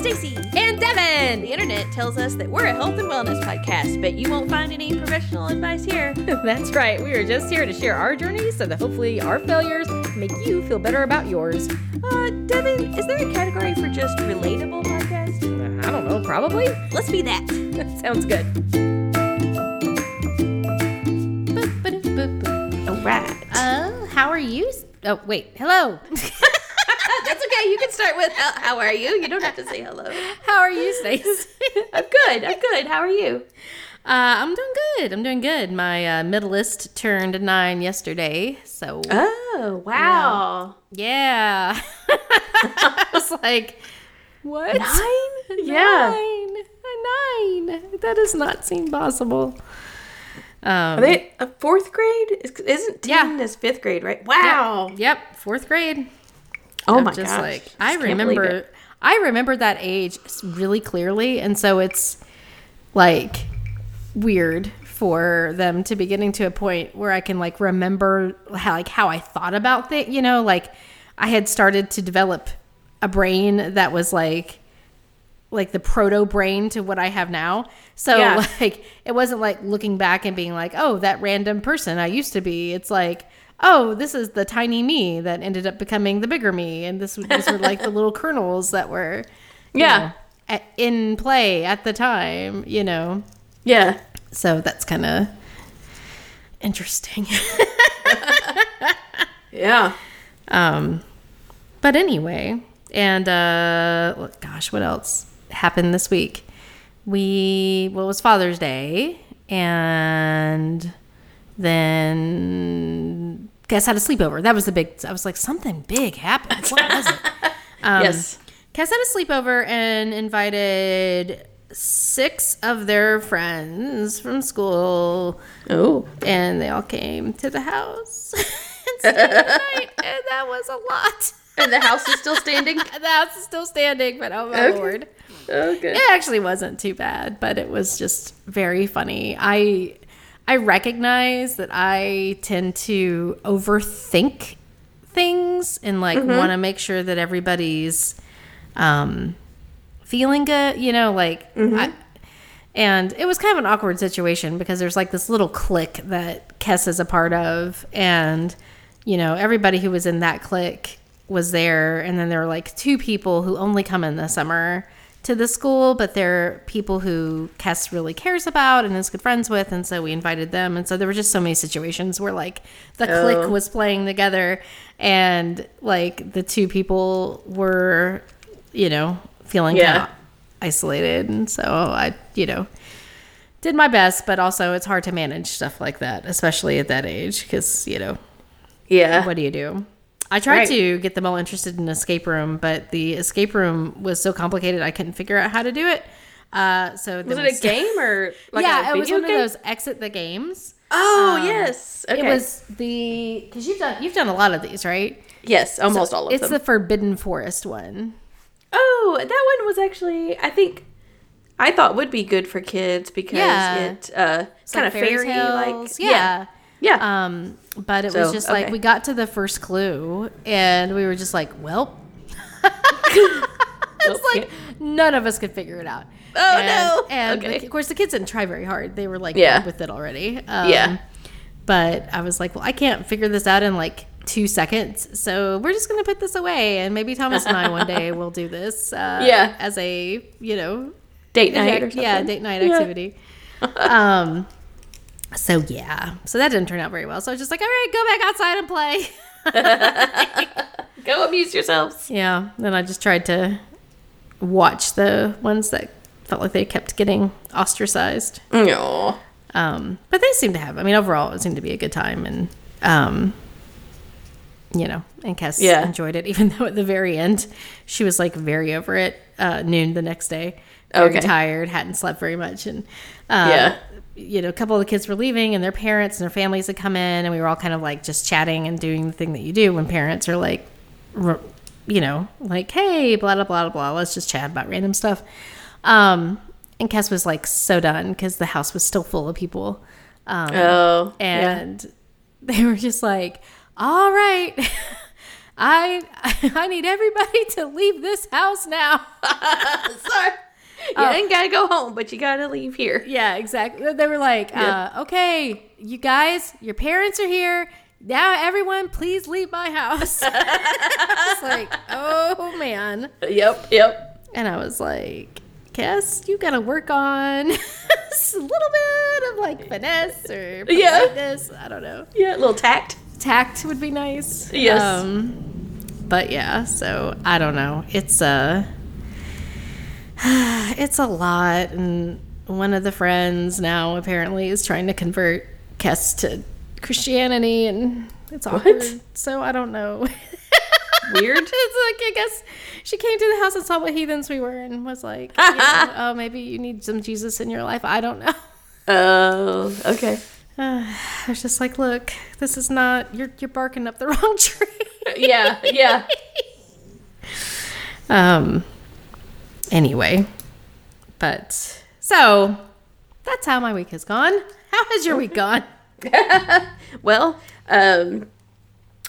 Stacy. And Devon. The internet tells us that we're a health and wellness podcast, but you won't find any professional advice here. That's right. We are just here to share our journeys so that hopefully our failures make you feel better about yours. Uh, Devon, is there a category for just relatable podcast? I don't know, probably. Let's be that. Sounds good. All right. Uh, how are you? Oh, wait. Hello. You can start with how, are you? You don't have to say hello. how are you, Stace? I'm good. I'm good. How are you? Uh, I'm doing good. I'm doing good. My uh, littlest turned nine yesterday, so Oh, wow. yeah. I was like, what? Nine? Yeah. Nine. A nine. That does not seem possible. Um, Are they a fourth grade? Is- Isn't teen Yeah. is fifth grade, right? Wow. Yep, fourth grade. Oh I'm my just gosh. like I remember. I remember that age really clearly and so it's like weird for them to be getting to a point where I can like remember how like how I thought about things, you know, like I had started to develop a brain that was like like the proto brain to what I have now. So Yeah. like it wasn't like looking back and being like, "Oh, that random person I used to be." It's like, "Oh, this is the tiny me that ended up becoming the bigger me." And this these were like the little kernels that were Yeah. know, at, in play at the time, you know. Yeah. So that's kind of interesting. Yeah. Um, but anyway, and uh, gosh, what else happened this week? We well, it was Father's Day, and then Cass had a sleepover. That was the big. I was like, something big happened. What was it? Um, yes. Cass had a sleepover and invited six of their friends from school Oh. and they all came to the house and stayed the night, and that was a lot. And the house is still standing? The house is still standing, but oh my Okay. lord, Okay. it actually wasn't too bad, but it was just very funny. I I recognize that I tend to overthink things and like Mm-hmm. want to make sure that everybody's um feeling good, you know, like Mm-hmm. I, and it was kind of an awkward situation because there's like this little clique that Kess is a part of and you know, everybody who was in that clique was there and then there were like two people who only come in the summer to the school, but they're people who Kess really cares about and is good friends with, and so we invited them. And so there were just so many situations where like the Oh. clique was playing together, and like the two people were, you know, feeling Yeah. isolated, and so I, you know, did my best, but also it's hard to manage stuff like that, especially at that age, because you know Yeah. what do you do? I tried Right. to get them all interested in escape room, but the escape room was so complicated I couldn't figure out how to do it. Uh, so Was it a game or like yeah, a it was one game? of those exit the games. Oh, Um, yes. Okay. It was the because you've done you've done a lot of these, right? yes, almost all of it's them. It's the Forbidden Forest one. oh, that one was actually I think I thought would be good for kids because Yeah. it uh It's kind like of fairy like tales. yeah. Yeah. Um, but it was So, just like we got to the first clue and we were just like, well, it's like none of us could figure it out. Oh, and, no. And Okay. the- of course, the kids didn't try very hard. They were like Yeah. with it already. Um, Yeah. But I was like, well, I can't figure this out in like two seconds. So we're just gonna put this away, and maybe Thomas and I one day will do this. Uh, Yeah. As a you know date night yeah, date night Yeah. activity. um, so yeah, so that didn't turn out very well. So I was just like, all right, go back outside and play. Go amuse yourselves. yeah. Then I just tried to watch the ones that felt like they kept getting ostracized. No. Um, but they seemed to have. I mean, overall, it seemed to be a good time, and um, you know, and Cass Yeah. enjoyed it, even though at the very end she was like very over it. Uh, noon the next day, very Okay. tired, hadn't slept very much, and uh, Yeah. You know, a couple of the kids were leaving, and their parents and their families had come in, and we were all kind of like just chatting and doing the thing that you do when parents are like, you know, like, hey, blah blah blah blah, let's just chat about random stuff. Um, and Cass was like so done because the house was still full of people. Um, Oh. yeah. and they were just like, "All right, I I need everybody to leave this house now." You ain't gotta go home, but you gotta leave here. Yeah, exactly. They were like, Yeah. uh, okay, you guys, your parents are here. Now, everyone, please leave my house. I was like, oh man. Yep, yep. And I was like, Cass, you gotta work on a little bit of like finesse or Yeah. politeness. I don't know. Yeah, a little tact. Tact would be nice. Yes. Um, but yeah, so I don't know. It's a, it's a lot, and one of the friends now apparently is trying to convert Kess to Christianity, and it's awkward. So I don't know. Weird. it's like I guess she came to the house and saw what heathens we were and was like, you know, oh, maybe you need some Jesus in your life. I don't know. Oh, okay. Uh, I was just like, look, this is not you're you're barking up the wrong tree. Yeah, yeah. um. Anyway, but so that's how my week has gone. How has your week gone? Well, um,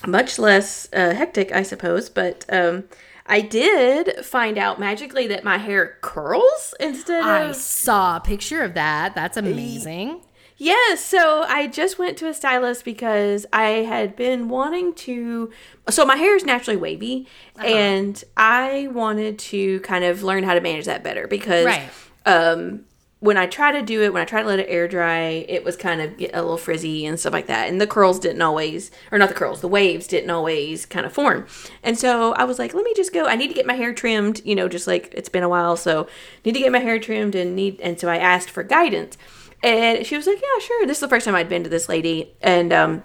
much less uh, hectic, I suppose, but um, I did find out magically that my hair curls instead I saw a picture of that. That's amazing. Yes, so I just went to a stylist because I had been wanting to. So my hair is naturally wavy, Uh-huh. and I wanted to kind of learn how to manage that better because Right. um, when I try to do it, when I try to let it air dry, it was kind of get a little frizzy and stuff like that. And the curls didn't always, or not the curls, the waves didn't always kind of form. And so I was like, let me just go. I need to get my hair trimmed, you know, just like it's been a while. So need to get my hair trimmed and need, and so I asked for guidance. And she was like, yeah, sure. This is the first time I'd been to this lady. And, um,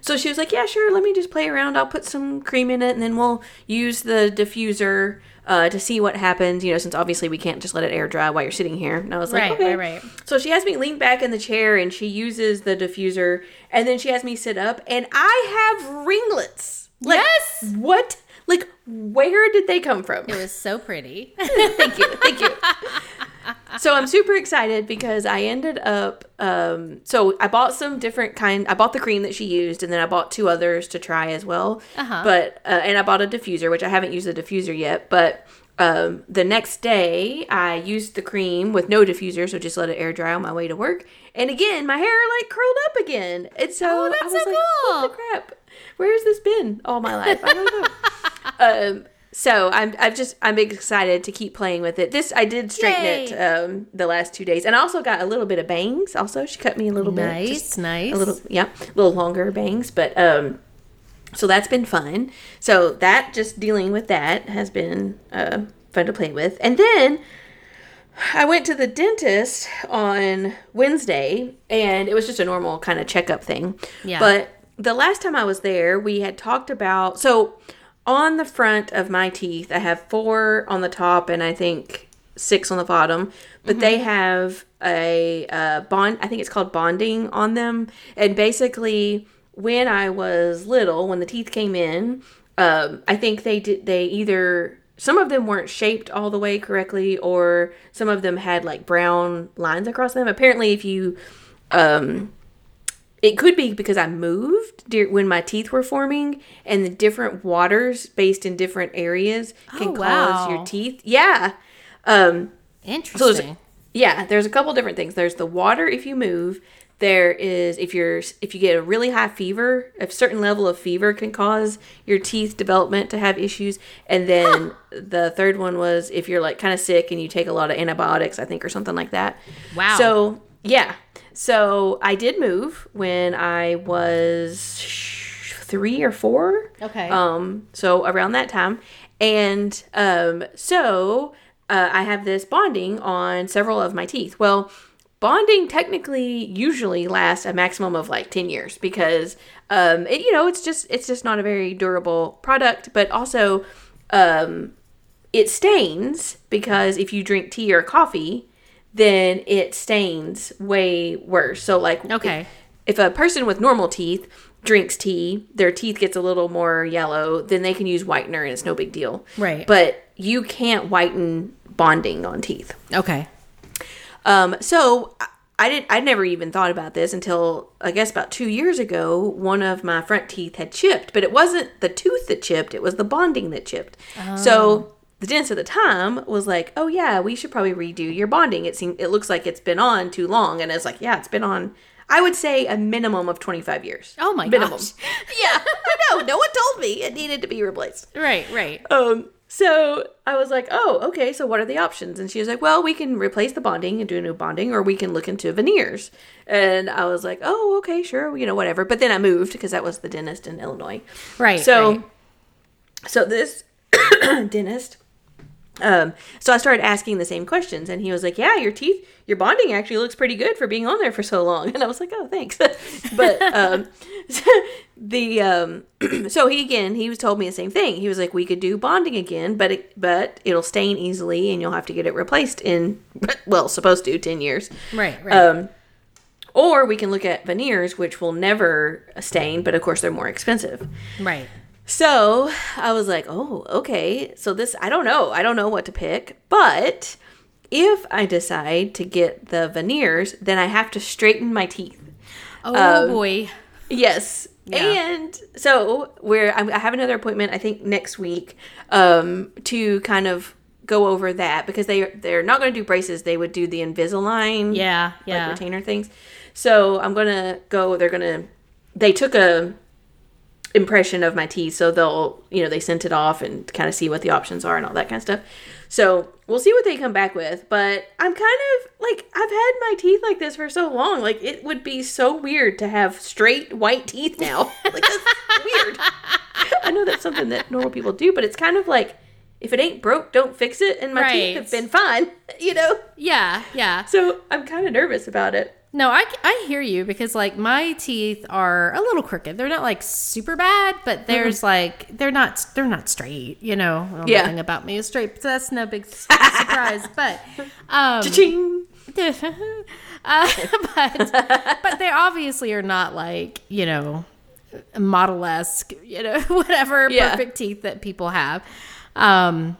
so she was like, "Yeah, sure. Let me just play around. I'll put some cream in it, and then we'll use the diffuser uh, to see what happens. You know, since obviously we can't just let it air dry while you're sitting here." And I was like, Right, "Okay." right, right. So she has me lean back in the chair, and she uses the diffuser, and then she has me sit up, and I have ringlets. Like, Yes! What? Like, where did they come from? It was so pretty. thank you thank you so i'm super excited because i ended up um, so i bought some different kind i bought the cream that she used and then i bought two others to try as well. Uh-huh. but uh, and i bought a diffuser which i haven't used the diffuser yet but um, the next day i used the cream with no diffuser so just let it air dry on my way to work. And again my hair like curled up again. And so Oh, that's i was so like what the cool. crap. Where's this been all my life? I don't know. Um, so I'm I've just I'm excited to keep playing with it. This I did straighten it um, the last two days, and I also got a little bit of bangs. Also, she cut me a little bit, nice, nice. a little yeah, a little longer bangs, but um, so that's been fun. So that just dealing with that has been uh, fun to play with, and then. I went to the dentist on Wednesday and it was just a normal kind of checkup thing. Yeah. But the last time I was there, we had talked about so on the front of my teeth, I have four on the top and I think six on the bottom, but they have a uh, bond. I think it's called bonding on them, and basically, when I was little, when the teeth came in, um, I think they did. They either some of them weren't shaped all the way correctly, or some of them had like brown lines across them. Apparently, if you um, it could be because I moved when my teeth were forming, and the different waters based in different areas can Oh, cause your teeth. Yeah. Um, so Interesting. there's, yeah, there's a couple different things. There's the water if you move. There is if you're if you get a really high fever, a certain level of fever can cause your teeth development to have issues. And then the third one was if you're like kind of sick and you take a lot of antibiotics, I think, or something like that. Wow. So yeah, so I did move when I was three or four. Okay. Um, so around that time, and um, so uh, I have this bonding on several of my teeth. Well, bonding technically usually lasts a maximum of like 10 years because um it, you know it's just it's just not a very durable product but also um it stains because if you drink tea or coffee then it stains way worse so like Okay. if, if a person with normal teeth drinks tea their teeth gets a little more yellow then they can use whitener and it's no big deal Right. but you can't whiten bonding on teeth okay. um, so I- didn't. I never even thought about this until I guess about two years ago. One of my front teeth had chipped, but it wasn't the tooth that chipped; it was the bonding that chipped. So the dentist at the time was like, "Oh yeah, we should probably redo your bonding. It seems it looks like it's been on too long." And it's like, "Yeah, it's been on. I would say a minimum of twenty five years. Oh my minimum. gosh. yeah, I know. No one told me it needed to be replaced. Right, right. Um, so I was like, "Oh, okay. So what are the options?" And she was like, "Well, we can replace the bonding and do a new bonding, or we can look into veneers." And I was like, "Oh, okay, sure. You know, whatever." But then I moved because that was the dentist in Illinois. Right. So, right. so this dentist, um, so I started asking the same questions, and he was like, "Yeah, your teeth, your bonding actually looks pretty good for being on there for so long." And I was like, "Oh, thanks." but um, the um, so he again, he was told me the same thing. He was like, "We could do bonding again, but it, but it'll stain easily, and you'll have to get it replaced in well, supposed to ten years." right, right. Um, or we can look at veneers, which will never stain, but of course they're more expensive. right. So I was like, oh, okay. So this, I don't know. I don't know what to pick. But if I decide to get the veneers, then I have to straighten my teeth. Oh um, boy. Yes. Yeah. And so we're, I I have another appointment, I think next week, um, to kind of go over that because they, they're not going to do braces. They would do the Invisalign Yeah, like yeah. retainer things. So I'm gonna go. They're gonna. They took a impression of my teeth, so they'll you know they sent it off and kind of see what the options are and all that kind of stuff. So we'll see what they come back with. But I'm kind of like I've had my teeth like this for so long. Like it would be so weird to have straight white teeth now. like that's weird. I know that's something that normal people do, but it's kind of like if it ain't broke, don't fix it. And my Right. teeth have been fine. You know. Yeah, yeah. So I'm kind of nervous about it. No, I, I hear you because like my teeth are a little crooked. They're not like super bad, but there's like they're not they're not straight. You know, Well, Yeah. nothing about me is straight. So that's no big surprise. But um, uh, but but they obviously are not like you know model esque. You know, whatever Yeah. perfect teeth that people have. Um,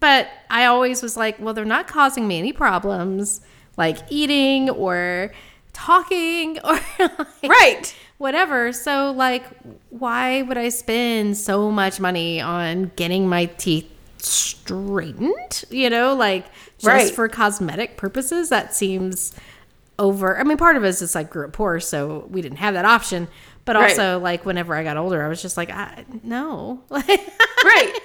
but I always was like, well, they're not causing me any problems, like eating or talking or like, Right. whatever. So, like, why would I spend so much money on getting my teeth straightened? You know, like just Right. for cosmetic purposes? That seems over. I mean, part of it is just like grew up poor, so we didn't have that option. But Right. also, like, whenever I got older, I was just like, I, no. Right.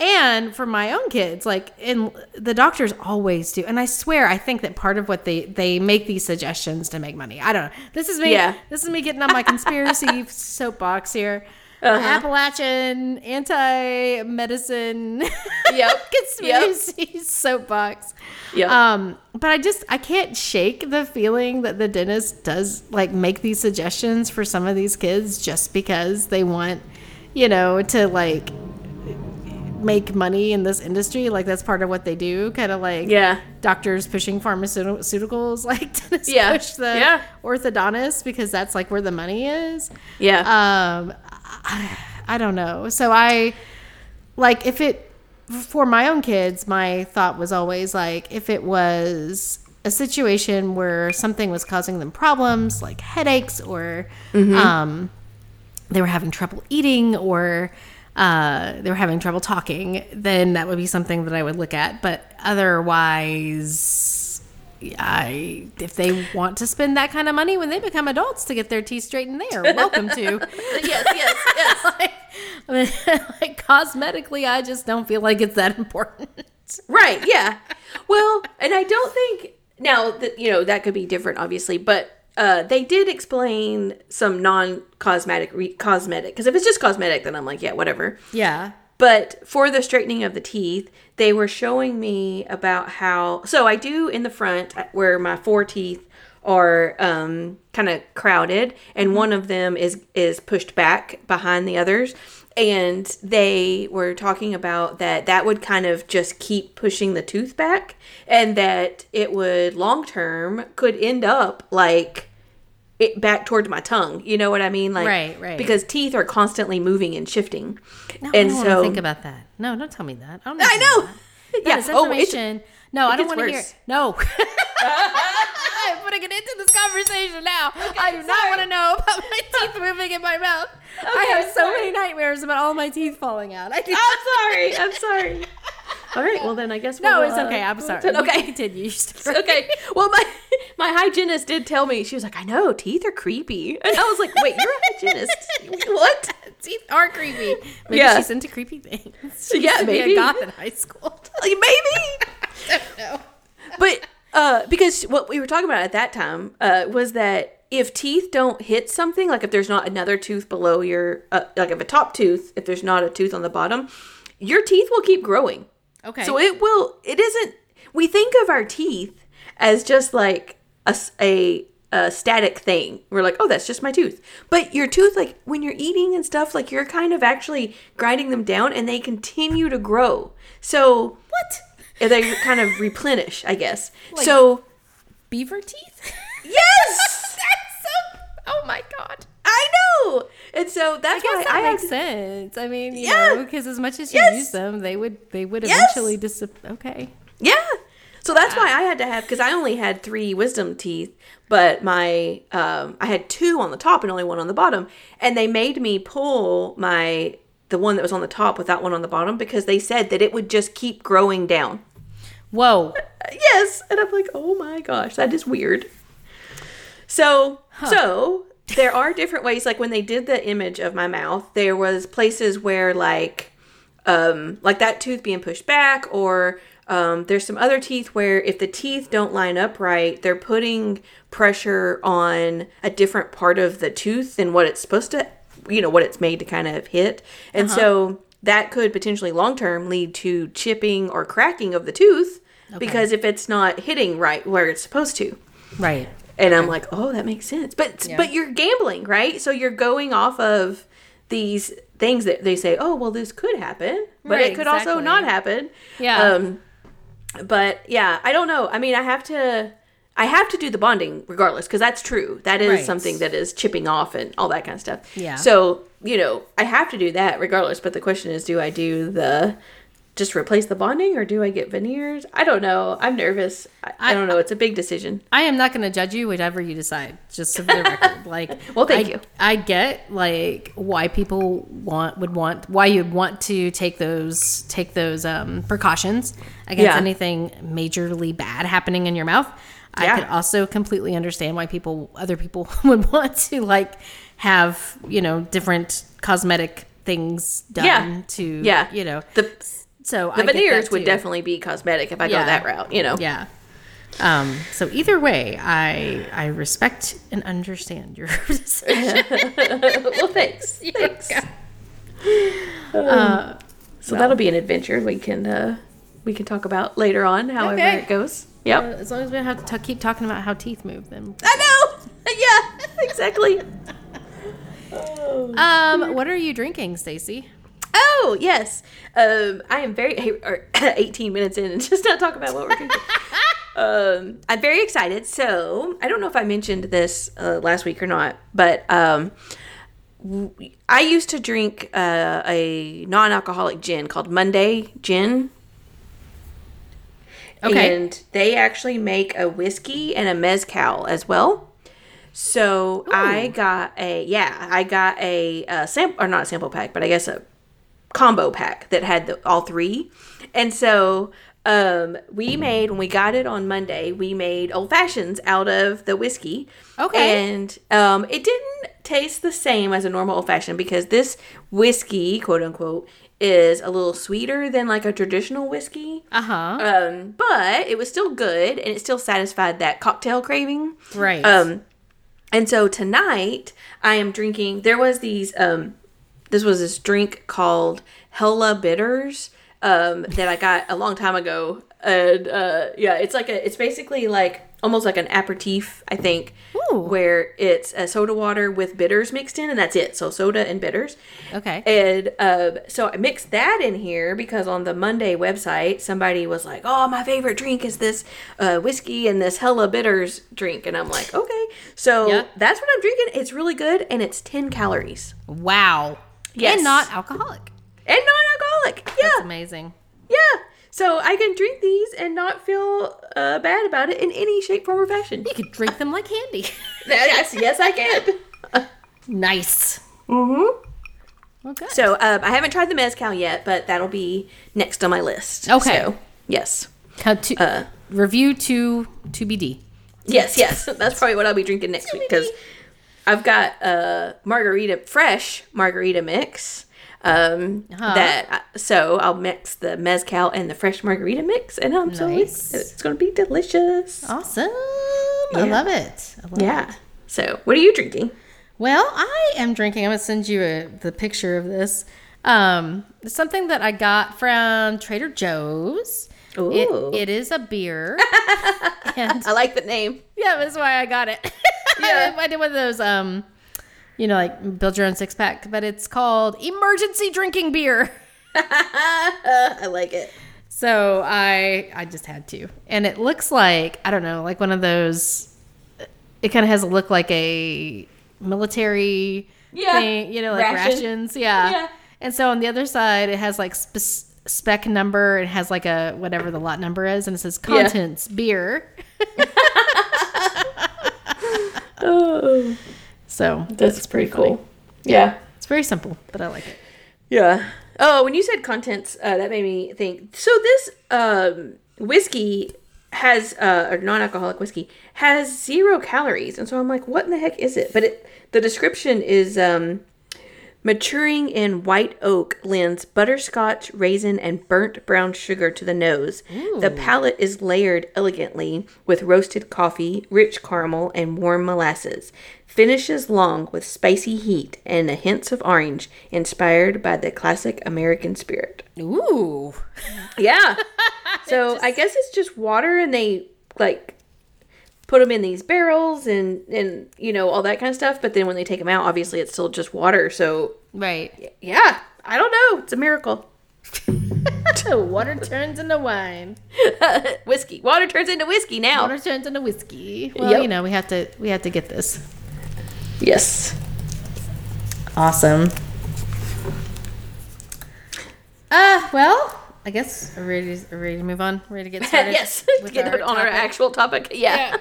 And for my own kids like and the doctors always do and i swear i think that part of what they they make these suggestions to make money i don't know this is me Yeah. this is me getting on my conspiracy soapbox here Uh-huh. appalachian anti-medicine Yep. conspiracy soapbox Yep. um but i just i can't shake the feeling that the dentist does like make these suggestions for some of these kids just because they want you know to like make money in this industry like that's part of what they do kind of like Yeah. doctors pushing pharmaceuticals like dentists Yeah. push the Yeah. orthodontist because that's like where the money is Yeah. um I, I don't know so i like if it for my own kids my thought was always like if it was a situation where something was causing them problems like headaches or um they were having trouble eating or uh, they were having trouble talking, then that would be something that I would look at. But otherwise, I if they want to spend that kind of money when they become adults to get their teeth straightened, they are welcome to. yes. Yes. Yes. like, I mean, like cosmetically, I just don't feel like it's that important. Right. Yeah. Well, and I don't think now that you know that could be different, obviously, but uh, they did explain some non-cosmetic re- cosmetic because if it's just cosmetic, then I'm like, yeah, whatever. Yeah. But for the straightening of the teeth, they were showing me about how. So I do in the front uh, where my four teeth are um, kind of crowded, and one of them is is pushed back behind the others. And they were talking about that that would kind of just keep pushing the tooth back, and that it would long term could end up like it back towards my tongue. You know what I mean? Like Right, right. Because teeth are constantly moving and shifting. No, and I don't so want to think about that. No, don't tell me that. I, don't I know. That. That Yeah. Oh, information. no, I don't want to hear. No. I'm putting it into this conversation now. I do not want to know about my teeth moving in my mouth. I have so sorry. many nightmares about all my teeth falling out. I I'm sorry. I'm sorry. All right. Well, then I guess No, we'll, it's uh, okay. I'm we'll- sorry. Okay. You can continue. Okay. Well, my my hygienist did tell me she was like, I know teeth are creepy, and I was like, Wait, you're a hygienist? what? Teeth are creepy. Maybe Yeah. she's into creepy things. She Yeah, used to be maybe. a goth in high school. Like, maybe. no. But uh, because what we were talking about at that time uh, was that if teeth don't hit something, like if there's not another tooth below your, uh, like if a top tooth, if there's not a tooth on the bottom, your teeth will keep growing. Okay. So it will. It isn't. We think of our teeth as just like a a static thing. We're like, oh, that's just my tooth. But your tooth, like when you're eating and stuff, like you're kind of actually grinding them down, and they continue to grow. So what? They kind of replenish, I guess. so Beaver teeth? yes, That's so. Oh my god. I know. And so that's I why that I makes have- sense. I mean, Yeah. because as much as you Yes. use them, they would they would Yes. eventually dis. Okay. Yeah. So that's why I had to have because I only had three wisdom teeth, but my um I had two on the top and only one on the bottom, and they made me pull my the one that was on the top with that one on the bottom because they said that it would just keep growing down. Whoa. Yes, and I'm like, oh my gosh, that is weird. So, so there are different ways. Like when they did the image of my mouth, there was places where like, um, like that tooth being pushed back, or um, there's some other teeth where if the teeth don't line up right, they're putting pressure on a different part of the tooth than what it's supposed to, you know, what it's made to kind of hit, and so that could potentially long term lead to chipping or cracking of the tooth because if it's not hitting right where it's supposed to. Right. And I'm like, oh, that makes sense. But Yeah. but you're gambling, right? So you're going off of these things that they say, oh, well, this could happen, but Right, it could also not happen. Yeah. Um, but yeah, I don't know. I mean, I have to. I have to do the bonding regardless because that's true. That is Right. something that is chipping off and all that kind of stuff. Yeah. So, you know, I have to do that regardless. But the question is, do I do the just replace the bonding or do I get veneers? I don't know. I'm nervous. I, I don't know. It's a big decision. I am not going to judge you, whatever you decide. Just for the record, like, Well, thank I, you. I get like why people want would want why you'd want to take those take those um, precautions against Yeah. anything majorly bad happening in your mouth. I could also completely understand why people other people would want to like have you know different cosmetic things done Yeah. to Yeah. you know The so the I veneers would definitely be cosmetic if I Yeah. go that route. You know. Yeah. Um, so either way, I I respect and understand your decision. well, thanks. Thanks. Um, so that'll be an adventure we can uh, we can talk about later on, however Okay. it goes. Yep. As long as we don't have to t- keep talking about how teeth move, then. I know. Yeah. Exactly. Um, what are you drinking, Stacy? Oh yes. Um, I am very or 18 minutes in and just not talk about what we're drinking. um, I'm very excited. So I don't know if I mentioned this uh, last week or not, but um, w- I used to drink uh, a non-alcoholic gin called Monday Gin. Okay. And they actually make a whiskey and a mezcal as well. So I got a yeah, I got a, uh sample or not a sample pack, but I guess a combo pack that had the, all three. And so um, we made when we got it on Monday, we made old fashions out of the whiskey. Okay. And um, it didn't taste the same as a normal old fashioned because this whiskey, quote unquote, is a little sweeter than like a traditional whiskey. Uh huh. Um, but it was still good and it still satisfied that cocktail craving. right. Um, and so tonight I am drinking. There was these. Um, this was this drink called Hella Bitters um, that I got a long time ago, and uh, yeah, it's like a. It's basically like almost like an aperitif, I think, Ooh. where it's a soda water with bitters mixed in, and that's it. So soda and bitters. okay. And uh, so I mixed that in here because on the Monday website, somebody was like, "Oh, my favorite drink is this uh, whiskey and this Hella Bitters drink," and I'm like, "Okay." So Yep. that's what I'm drinking. It's really good, and it's 10 calories wow. Yes. And not alcoholic. and non-alcoholic. That's Yeah, amazing. yeah. So I can drink these and not feel uh, bad about it in any shape, form, or fashion. You could drink them like candy. yes, yes, I can. nice. Mm-hmm. Good. So um, I haven't tried the mezcal yet, but that'll be next on my list. Okay. So, yes. How to, Uh, review to to BD. Yes, yes. That's probably what I'll be drinking next week because I've got a margarita, fresh margarita mix. Um, Uh-huh. that so I'll mix the mezcal and the fresh margarita mix, and I'm so Nice. it's going to be delicious. Awesome. I love it. I love Yeah. So, what are you drinking? Well, I am drinking. I'm gonna send you a, the picture of this. Um, something that I got from Trader Joe's. It, Ooh. it is a beer, and I like the name. yeah, that's why I got it. Yeah. I did one of those, um, you know, like build your own six pack, but it's called emergency drinking beer. I like it. So I I just had to, and it looks like I don't know, like one of those. It kind of has a look like a military Yeah. thing, you know, like Ration. rations. Yeah. Yeah. And so on the other side, it has like spe- spec number. It has like a whatever the lot number is, and it says Yeah. contents beer. Oh, So that's it's pretty funny. cool. Yeah. It's very simple, but I like it. Yeah. Oh, when you said contents, uh, that made me think. So this um, whiskey has, uh, or non-alcoholic whiskey has zero calories, and so I'm like, what in the heck is it? But it, the description is um, maturing in white oak lends butterscotch, raisin, and burnt brown sugar to the nose. The palate is layered elegantly with roasted coffee, rich caramel, and warm molasses. Finishes long with spicy heat and a hints of orange, inspired by the classic American spirit. Ooh. Yeah. so I guess it's just water, and they like put them in these barrels and and you know all that kind of stuff. But then when they take them out, obviously it's still just water. So Right. yeah, I don't know. It's a miracle. Water turns into wine. whiskey. Water turns into whiskey now. Water turns into whiskey. Well, Yep. you know, we have to we have to get this. Yes. Awesome. Uh, well, I guess we're ready, to, ready to move on. Ready to get started? yes. Get on our actual topic. Yeah.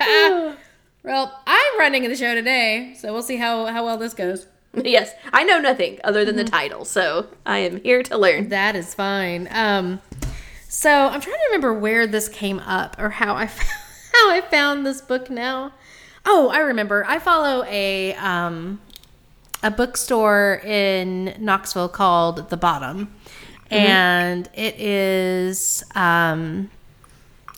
Well, I'm running the show today, so we'll see how, how well this goes. yes. I know nothing other than the title, so I am here to learn. That is fine. Um, so I'm trying to remember where this came up or how I how I found this book now. Oh, I remember. I follow a um, a bookstore in Knoxville called The Bottom, and it is um,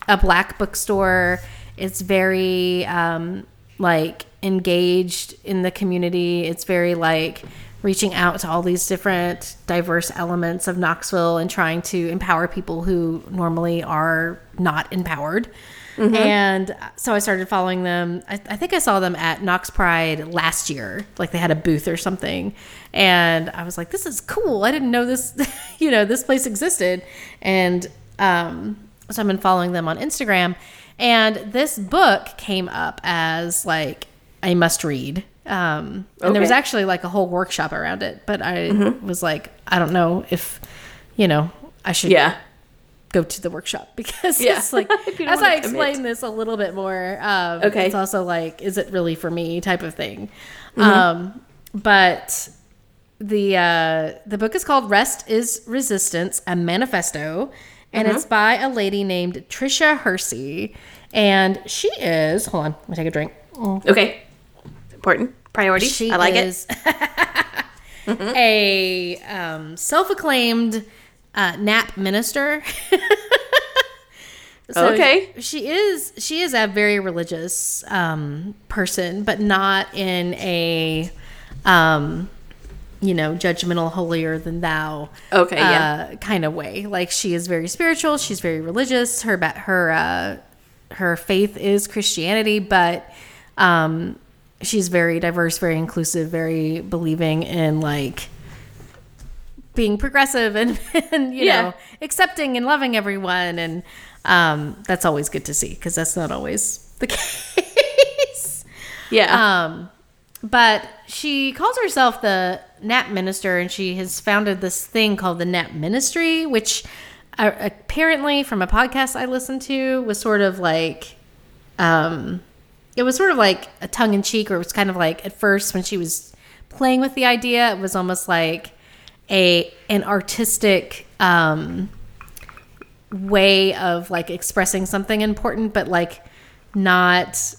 a black bookstore. It's very um, like engaged in the community. It's very like reaching out to all these different diverse elements of Knoxville and trying to empower people who normally are not empowered. And so I started following them. I, I think I saw them at Knox Pride last year. Like they had a booth or something. And I was like, this is cool. I didn't know this, you know, this place existed. And um, so I've been following them on Instagram. And this book came up as like a must read. Um, and there was actually like a whole workshop around it. But I was like, I don't know if, you know, I should Yeah. Go to the workshop because Yeah. it's like If you don't as I commit. explain this a little bit more. Um, Okay. it's also like, is it really for me type of thing. Mm-hmm. Um, but the uh, the book is called Rest is Resistance: A Manifesto, and Mm-hmm. it's by a lady named Tricia Hersey, and she is hold on, let me take a drink. Okay. Important. Priority. She I like it. is a um, self-acclaimed uh, nap minister. So Okay. she is she is a very religious um, person, but not in a um, you know judgmental, holier than thou. Okay, yeah. uh, kind of way. Like she is very spiritual. She's very religious. Her her uh, her faith is Christianity, but um, she's very diverse, very inclusive, very believing in like being progressive and, and you Yeah. know accepting and loving everyone and um, that's always good to see because that's not always the case Yeah. um, but she calls herself the nap minister and she has founded this thing called the nap ministry which uh, apparently from a podcast i listened to was sort of like um, it was sort of like a tongue-in-cheek or it was kind of like at first when she was playing with the idea. It was almost like a an artistic um, way of like expressing something important, but like not.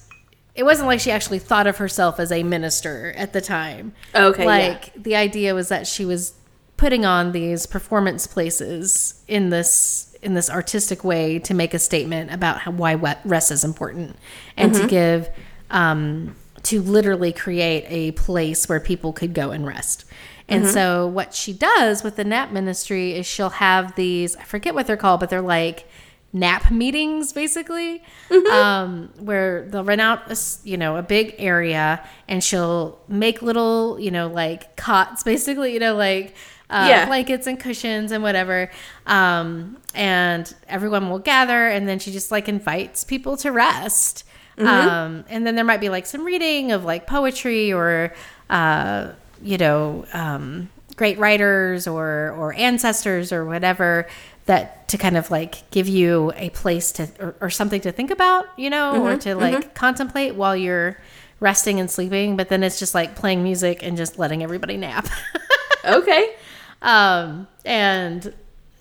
It wasn't like she actually thought of herself as a minister at the time. Okay, like the idea was that she was putting on these performance places in this in this artistic way to make a statement about how, why rest is important and mm-hmm. to give um, to literally create a place where people could go and rest. And mm-hmm. so what she does with the nap ministry is she'll have these I forget what they're called, but they're like nap meetings basically mm-hmm. um, where they'll rent out a, you know a big area and she'll make little you know like cots basically you know like uh, yeah. blankets and cushions and whatever um, and everyone will gather and then she just like invites people to rest mm-hmm. um, and then there might be like some reading of like poetry or uh, you know um, great writers or or ancestors or whatever that to kind of like give you a place to or, or something to think about you know mm-hmm, or to like mm-hmm. contemplate while you're resting and sleeping but then it's just like playing music and just letting everybody nap okay um and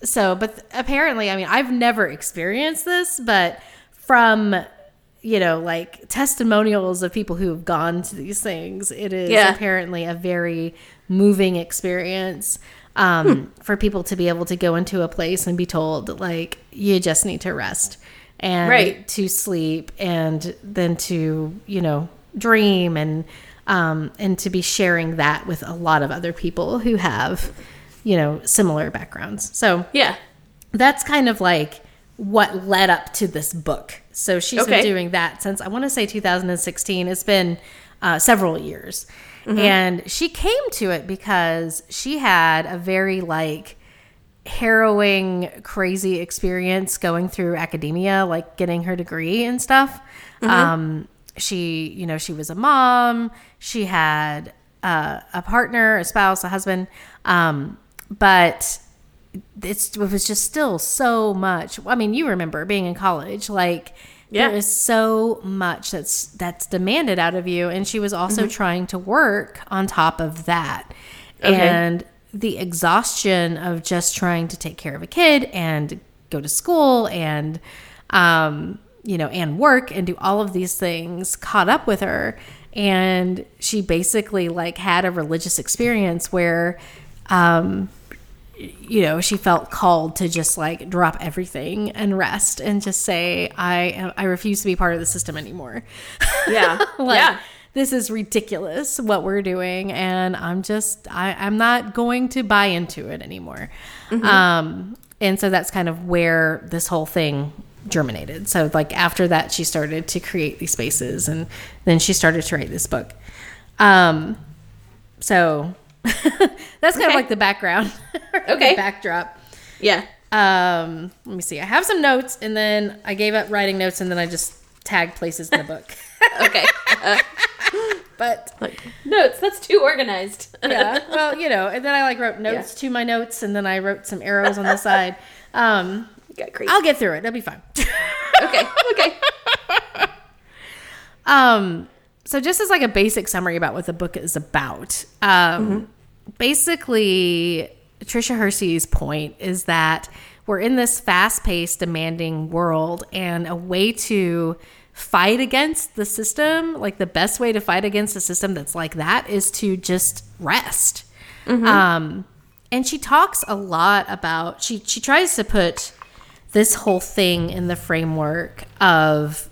so but apparently i mean i've never experienced this but from you know like testimonials of people who have gone to these things it is yeah. apparently a very moving experience um, hmm. for people to be able to go into a place and be told like you just need to rest and right. to sleep and then to you know dream and um, and to be sharing that with a lot of other people who have you know similar backgrounds so yeah that's kind of like what led up to this book so she's okay. been doing that since i want to say 2016 it's been uh, several years Mm-hmm. And she came to it because she had a very like harrowing, crazy experience going through academia, like getting her degree and stuff. Mm-hmm. Um, she, you know, she was a mom. She had uh, a partner, a spouse, a husband. Um, but it was just still so much. I mean, you remember being in college, like yeah. There is so much that's that's demanded out of you and she was also mm-hmm. trying to work on top of that. Okay. And the exhaustion of just trying to take care of a kid and go to school and um you know and work and do all of these things caught up with her and she basically like had a religious experience where um you know, she felt called to just like drop everything and rest and just say, I I refuse to be part of the system anymore. Yeah. like, yeah. This is ridiculous what we're doing, and I'm just I, I'm not going to buy into it anymore. Mm-hmm. Um, and so that's kind of where this whole thing germinated. So like after that, she started to create these spaces, and then she started to write this book. Um, so That's kind okay. of like the background. okay. The backdrop. Yeah. Um, let me see. I have some notes and then I gave up writing notes and then I just tagged places in the book. okay. Uh, but like, notes, that's too organized. yeah. Well, you know, and then I like wrote notes yeah. to my notes and then I wrote some arrows on the side. Um, got crazy. I'll get through it. That'll be fine. okay. Okay. Um, so just as like a basic summary about what the book is about um, mm-hmm. basically tricia hersey's point is that we're in this fast-paced demanding world and a way to fight against the system like the best way to fight against a system that's like that is to just rest mm-hmm. um, and she talks a lot about she she tries to put this whole thing in the framework of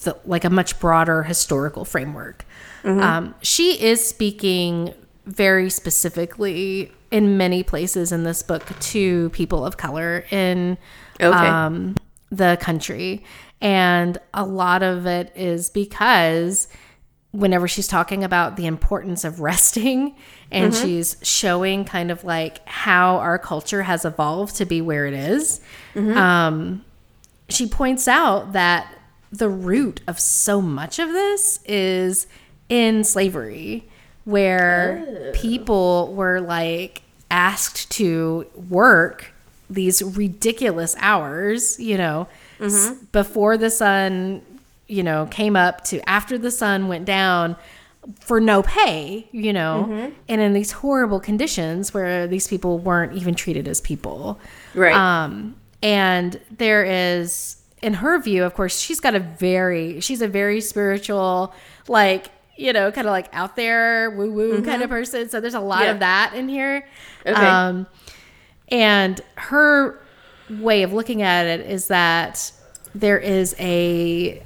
the, like a much broader historical framework. Mm-hmm. Um, she is speaking very specifically in many places in this book to people of color in okay. um, the country. And a lot of it is because whenever she's talking about the importance of resting and mm-hmm. she's showing kind of like how our culture has evolved to be where it is, mm-hmm. um, she points out that the root of so much of this is in slavery, where oh. people were like asked to work these ridiculous hours, you know, mm-hmm. before the sun, you know, came up to after the sun went down. for no pay, you know, Mm-hmm. and in these horrible conditions where these people weren't even treated as people. Right. Um, and there is, in her view, of course, she's got a very, she's a very spiritual, like, you know, kind of like out there, woo woo kind of person. So there's a lot Mm-hmm. Yeah. of that in here. Okay. Um, and her way of looking at it is that there is a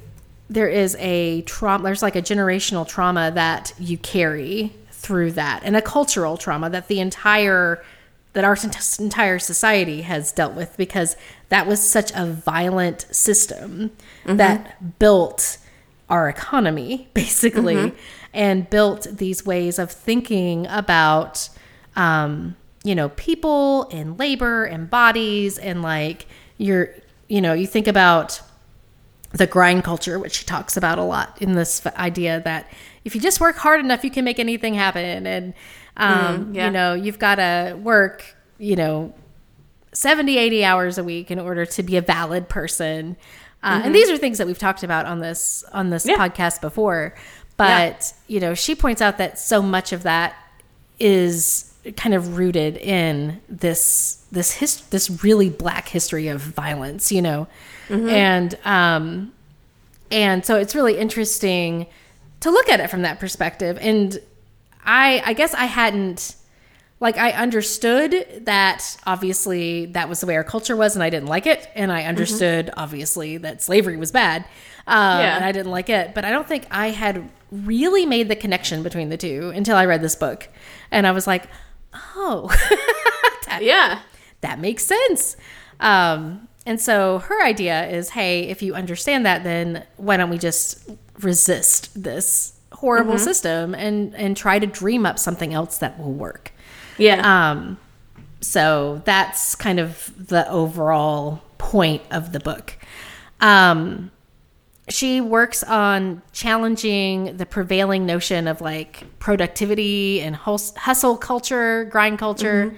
there is a trauma there's like a generational trauma that you carry through that and a cultural trauma that the entire that our entire society has dealt with because that was such a violent system that built our economy basically and built these ways of thinking about um, you know people and labor and bodies and like you're you know you think about the grind culture which she talks about a lot in this idea that if you just work hard enough you can make anything happen and um, yeah. you know you've got to work you know 70 80 hours a week in order to be a valid person. Uh, and these are things that we've talked about on this on this Yeah. podcast before but you know she points out that so much of that is kind of rooted in this this his, this really black history of violence you know? And um and so it's really interesting to look at it from that perspective. And i i guess i hadn't like i understood that obviously that was the way our culture was and i didn't like it and i understood obviously that slavery was bad um, Yeah. and i didn't like it but i don't think i had really made the connection between the two until i read this book and i was like oh that, yeah. that makes sense. Um, and so her idea is, hey, if you understand that, then why don't we just resist this horrible system and and try to dream up something else that will work. Yeah. Um, so that's kind of the overall point of the book. Um, she works on challenging the prevailing notion of like productivity and hustle culture, grind culture.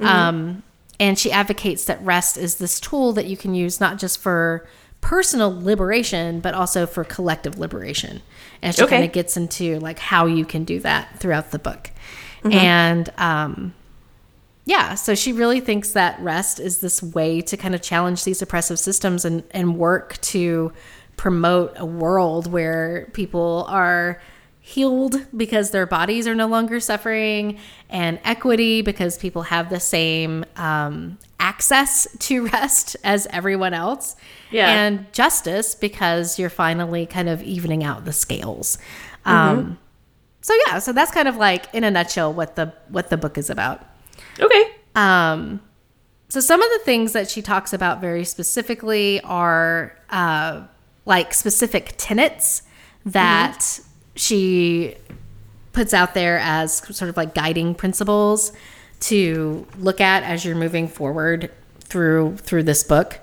Um, and she advocates that rest is this tool that you can use not just for personal liberation, but also for collective liberation. And she Okay. kind of gets into like how you can do that throughout the book. And um, yeah, so she really thinks that rest is this way to kind of challenge these oppressive systems and, and work to promote a world where people are healed because their bodies are no longer suffering, and equity because people have the same um, access to rest as everyone else, Yeah. and justice because you're finally kind of evening out the scales. Um, so yeah, so that's kind of like in a nutshell what the what the book is about. okay. Um, so some of the things that she talks about very specifically are uh, like specific tenets that she puts out there as sort of like guiding principles to look at as you're moving forward through through this book.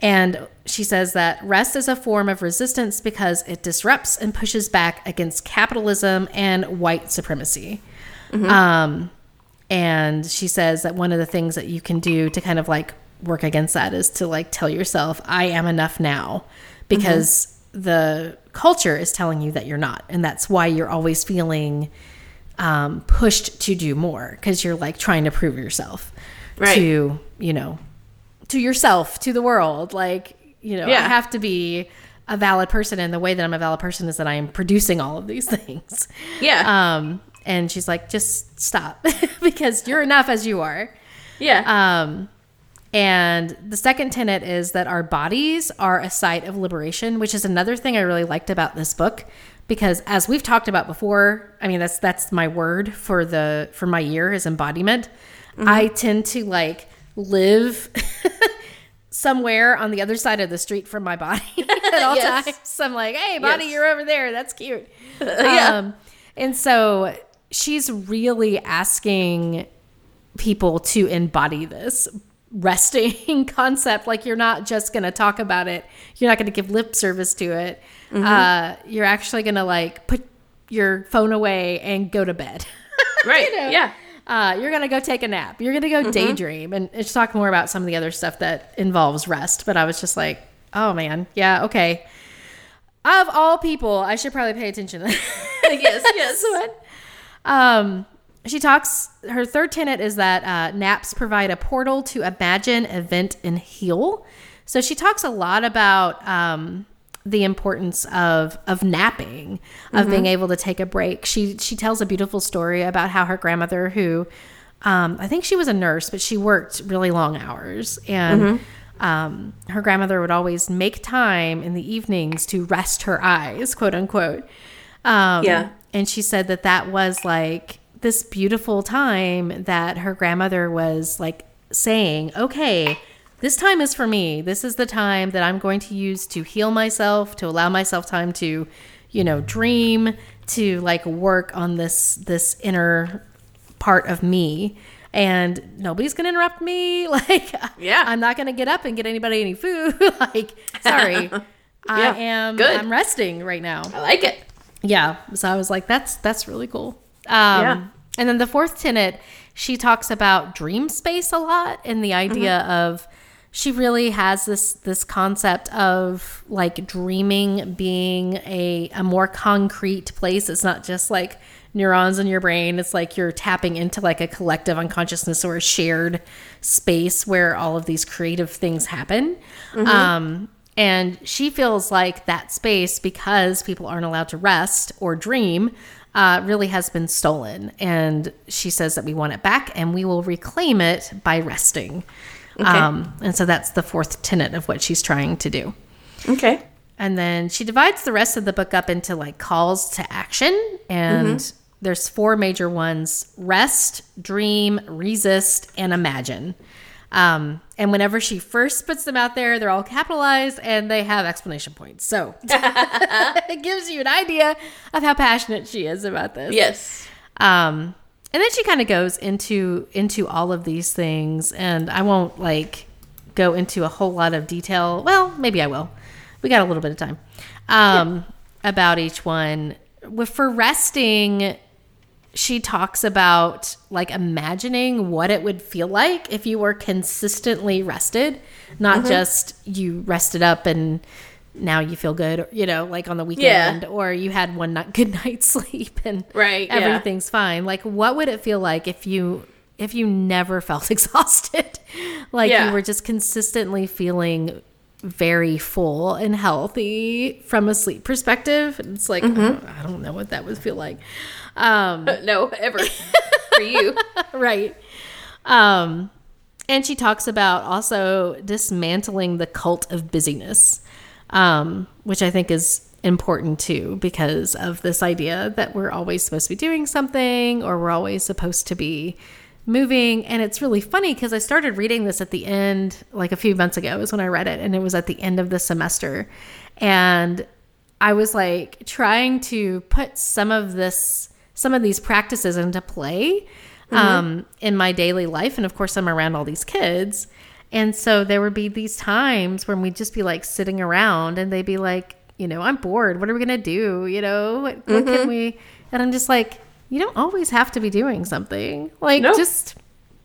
And she says that rest is a form of resistance because it disrupts and pushes back against capitalism and white supremacy. Um, and she says that one of the things that you can do to kind of like work against that is to like tell yourself, I am enough now, because the culture is telling you that you're not. And that's why you're always feeling um, pushed to do more because you're like trying to prove yourself Right. to, you know, to yourself, to the world. Like, you know, I have to be a valid person. And the way that I'm a valid person is that I am producing all of these things. Yeah. Um, and she's like, just stop because you're enough as you are. yeah. Um, and the second tenet is that our bodies are a site of liberation, which is another thing I really liked about this book because as we've talked about before, I mean that's that's my word for the for my year is embodiment. I tend to like live somewhere on the other side of the street from my body at all Yes. times. I'm like, "Hey, body, Yes. you're over there. That's cute." Yeah. Um, and so she's really asking people to embody this resting concept. Like you're not just going to talk about it. You're not going to give lip service to it. Uh, you're actually going to like put your phone away and go to bed. right. know. Yeah. Uh, you're going to go take a nap. You're going to go daydream. And she's talking more about some of the other stuff that involves rest. But I was just like, oh man, yeah, okay. Of all people, I should probably pay attention yes, yes. What? Um, she talks. Her third tenet is that uh, naps provide a portal to imagine, event, and heal. So she talks a lot about um, the importance of of napping, of being able to take a break. She she tells a beautiful story about how her grandmother, who um, I think she was a nurse, but she worked really long hours, and um, her grandmother would always make time in the evenings to rest her eyes, quote unquote. Um, Yeah. and she said that that was like this beautiful time that her grandmother was like saying, okay, this time is for me. This is the time that I'm going to use to heal myself, to allow myself time to, you know, dream, to like work on this this inner part of me. And nobody's gonna interrupt me. Like, Yeah. I'm not gonna get up and get anybody any food. like, sorry, I am. good. I'm resting right now. I like it. Yeah. So I was like, that's that's really cool. Um, Yeah. And then the fourth tenet, she talks about dream space a lot and the idea of she really has this this concept of like dreaming being a a more concrete place. It's not just like neurons in your brain. It's like you're tapping into like a collective unconsciousness or a shared space where all of these creative things happen. Um, and she feels like that space, because people aren't allowed to rest or dream, uh, really has been stolen. And she says that we want it back and we will reclaim it by resting. Um, and so that's the fourth tenet of what she's trying to do. Okay. And then she divides the rest of the book up into like calls to action. And there's four major ones rest, dream, resist, and imagine. Um, and whenever she first puts them out there, they're all capitalized and they have explanation points. So it gives you an idea of how passionate she is about this. Yes. Um, and then she kind of goes into into all of these things, and I won't like go into a whole lot of detail. Well, maybe I will. We got a little bit of time um, about each one. With for resting, she talks about like imagining what it would feel like if you were consistently rested, not just you rested up and now you feel good, you know, like on the weekend, or you had one night, good night's sleep and Right, yeah. everything's fine. Like, what would it feel like if you if you never felt exhausted, like Yeah. you were just consistently feeling very full and healthy from a sleep perspective? It's like I, don't, I don't know what that would feel like. Um, No, ever for you. right. Um, and she talks about also dismantling the cult of busyness, um, which I think is important too because of this idea that we're always supposed to be doing something or we're always supposed to be moving. And it's really funny because I started reading this at the end, like a few months ago, is when I read it, and it was at the end of the semester. And I was like trying to put some of this, some of these practices into play um, in my daily life. And of course, I'm around all these kids. And so there would be these times when we'd just be like sitting around and they'd be like, you know, I'm bored. What are we going to do? You know, what, what can we? And I'm just like, you don't always have to be doing something. Like, Nope. just.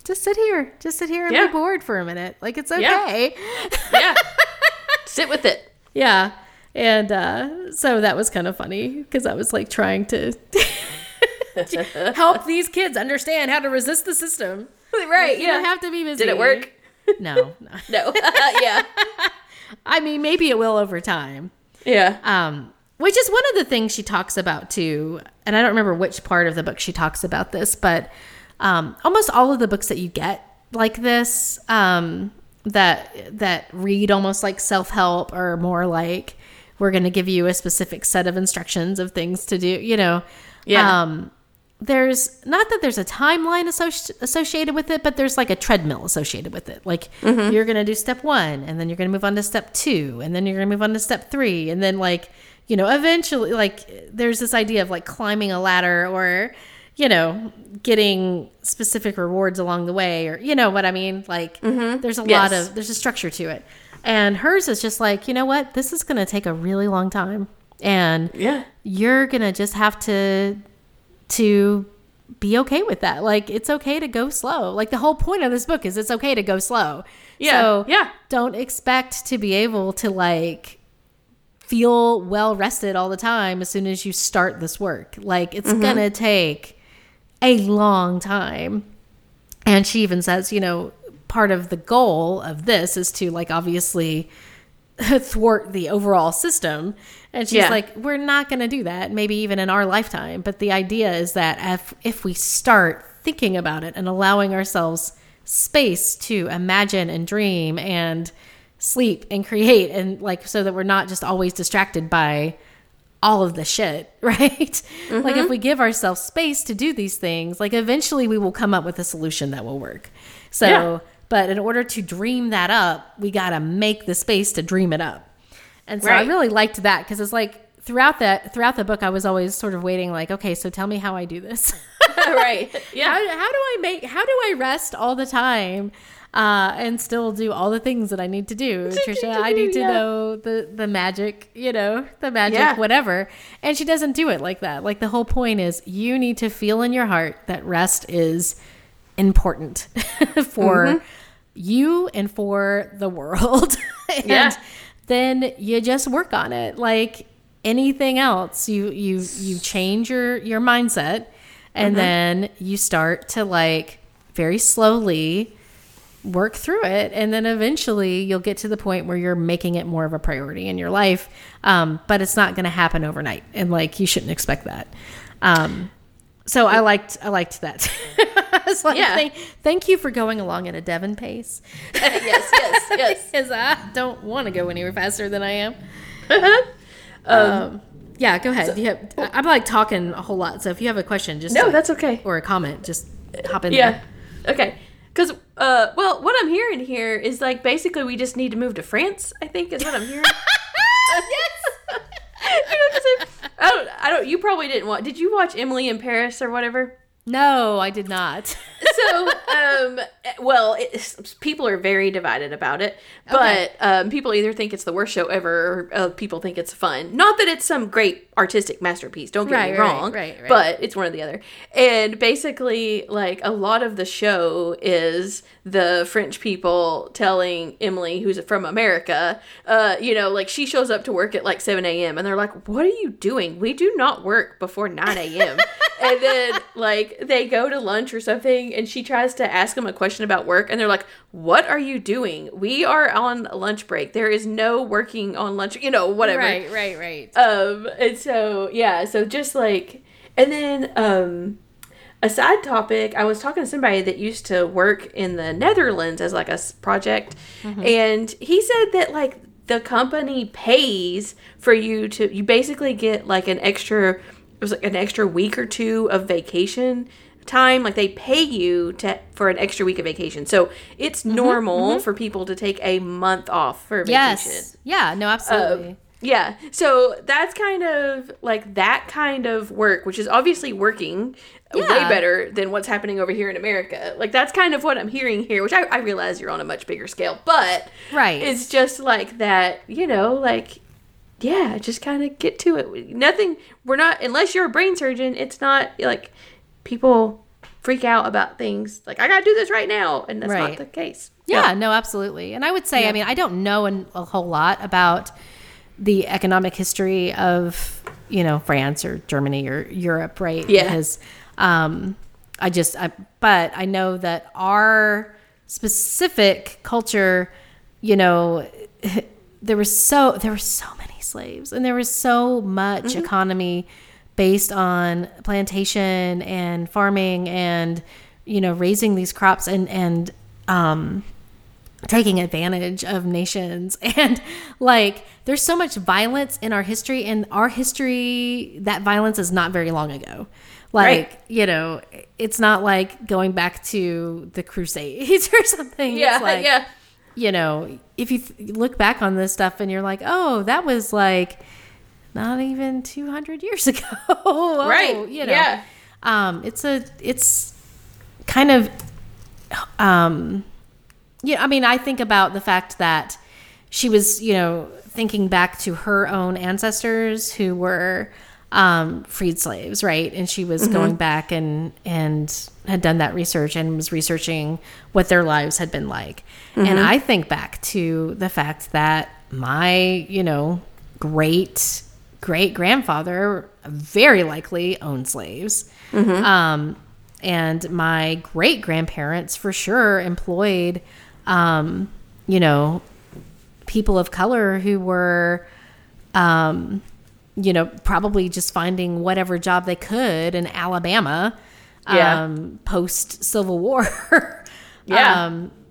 Just sit here. Just sit here and Yeah. be bored for a minute. Like it's okay. Yeah. Sit with it. Yeah. And uh, so that was kind of funny because I was like trying to help these kids understand how to resist the system. Right. You don't have to be busy. Did it work? No, no. No. yeah. I mean, maybe it will over time. Yeah. Um, which is one of the things she talks about too. And I don't remember which part of the book she talks about this, but um, almost all of the books that you get like this um, that that read almost like self help or more like we're going to give you a specific set of instructions of things to do. You know, Yeah. Um, there's not that there's a timeline associ- associated with it, but there's like a treadmill associated with it. Like mm-hmm. you're going to do step one, and then you're going to move on to step two, and then you're going to move on to step three, and then like you know eventually like there's this idea of like climbing a ladder or you know getting specific rewards along the way or you know what I mean. Like mm-hmm. there's a lot of there's a structure to it, and hers is just like you know what this is going to take a really long time, and Yeah. you're gonna just have to to be okay with that. Like it's okay to go slow. Like the whole point of this book is it's okay to go slow. Yeah, So yeah. don't expect to be able to like feel well rested all the time as soon as you start this work. Like it's mm-hmm. going to take a long time. And she even says, you know, part of the goal of this is to like obviously thwart the overall system. And she's Yeah. like, we're not going to do that, maybe even in our lifetime. But the idea is that if, if we start thinking about it and allowing ourselves space to imagine and dream and sleep and create, and like so that we're not just always distracted by all of the shit, right? Like if mm-hmm. we give ourselves space to do these things, like eventually we will come up with a solution that will work. So, Yeah. but in order to dream that up, we got to make the space to dream it up. And so I really liked that because it's like throughout that throughout the book, I was always sort of waiting, like, okay, so tell me how I do this. right. Yeah. how, how do I make? How do I rest all the time? Uh, and still do all the things that I need to do, Tricia. I need to yeah. know the the magic, you know, the magic, Yeah. whatever. And she doesn't do it like that. Like the whole point is, you need to feel in your heart that rest is important for Mm-hmm. you and for the world. and Yeah. Then you just work on it. Like anything else. You you you change your your mindset. And then you start to like very slowly work through it. And then eventually you'll get to the point where you're making it more of a priority in your life. Um, but it's not going to happen overnight. And like you shouldn't expect that. Um, so i liked i liked that It's like, Yeah. thank, thank you for going along at a devon pace yes. Yes. Yes. because i don't want to go anywhere faster than i am um, um, yeah go ahead you have, i'm like talking a whole lot so if you have a question just no, like- that's okay. or a comment just hop in Yeah. there Okay. Because, uh, well, what I'm hearing here is like basically we just need to move to France. I think is what I'm hearing. yes. you know, I don't. I don't. You probably didn't watch. Did you watch Emily in Paris or whatever? No i did not so um well it's, people are very divided about it but Okay. um people either think it's the worst show ever or uh, people think it's fun not that it's some great artistic masterpiece don't get Right, me wrong right, right. but it's one or the other and basically like a lot of the show is the french people telling emily who's from america uh you know like she shows up to work at like 7 a.m and they're like what are you doing we do not work before 9 a.m and then like they go to lunch or something and she tries to ask them a question about work and they're like what are you doing? We are on lunch break. There is no working on lunch you know whatever. Right right right. Um and so yeah so just like and then um a side topic i was talking to somebody that used to work in the netherlands as like a project and he said that like the company pays for you to you basically get like an extra it was like an extra week or two of vacation time like they pay you to for an extra week of vacation so it's normal for people to take a month off for vacation Yes. Yeah. No. Absolutely. um, yeah. So that's kind of like that kind of work, which is obviously working way better than what's happening over here in America. Like that's kind of what I'm hearing here, which I, I realize you're on a much bigger scale, but Right. it's just like that, you know, like yeah, just kind of get to it. Nothing. We're not unless you're a brain surgeon. It's not like people freak out about things like I got to do this right now, and that's Right. not the case. yeah. No. Absolutely. And I would say, I mean, I don't know an, a whole lot about the economic history of you know France or Germany or Europe, right? Yeah. Because um, I just, I, but I know that our specific culture, you know, there was so there were so many slaves, and there was so much economy based on plantation and farming and you know raising these crops and and um taking advantage of nations and like there's so much violence in our history and our history that violence is not very long ago like Right. you know it's not like going back to the crusades or something Yeah. it's like yeah. you know if you th- look back on this stuff and you're like oh that was like not even 200 years ago Oh, Right. you know Yeah. um it's a it's kind of um yeah i mean i think about the fact that she was you know thinking back to her own ancestors who were um freed slaves right and she was going back and and had done that research and was researching what their lives had been like and i think back to the fact that my you know great great grandfather very likely owned slaves. Um, and my great grandparents for sure employed, um, you know, people of color who were, um, you know, probably just finding whatever job they could in Alabama Yeah. um, post Civil War. Yeah.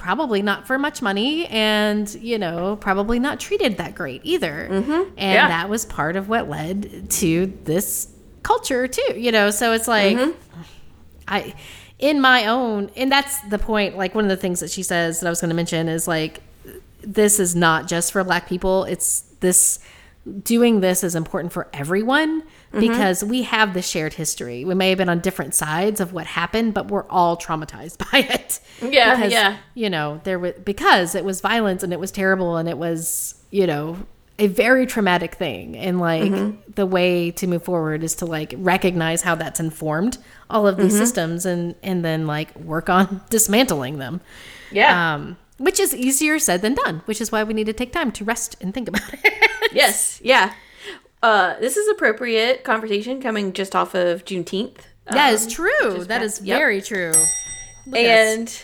Probably not for much money and, you know, probably not treated that great either. And Mm-hmm. Yeah. that was part of what led to this culture, too, you know? So it's like, Mm-hmm. I, in my own, and that's the point. Like, one of the things that she says that I was going to mention is like, this is not just for black people. It's this doing this is important for everyone Mm-hmm. because we have the shared history. We may have been on different sides of what happened, but we're all traumatized by it. Yeah, because, yeah. You know, there was because it was violence and it was terrible and it was, you know, a very traumatic thing. And like Mm-hmm. the way to move forward is to like recognize how that's informed all of these Mm-hmm. systems and and then like work on dismantling them. Yeah. Um, which is easier said than done, which is why we need to take time to rest and think about it. yes. Yeah. Uh, this is appropriate conversation coming just off of Juneteenth. that is Um, true. just That yep. very true. Look and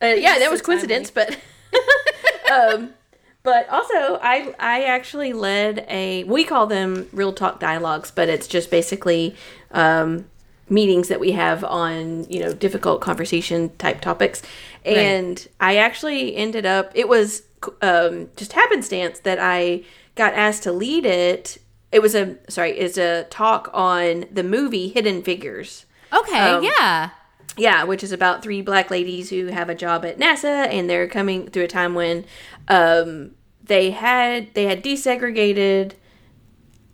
uh, yeah, that was So coincidence, but um, but also I I actually led a we call them real talk dialogues, but it's just basically um, meetings that we have on you know difficult conversation type topics, and I actually ended up it was um, just happenstance that I got asked to lead it. It was a sorry, it's a talk on the movie Hidden Figures. okay, um, yeah. Yeah, which is about three black ladies who have a job at NASA, and they're coming through a time when um, they had they had desegregated,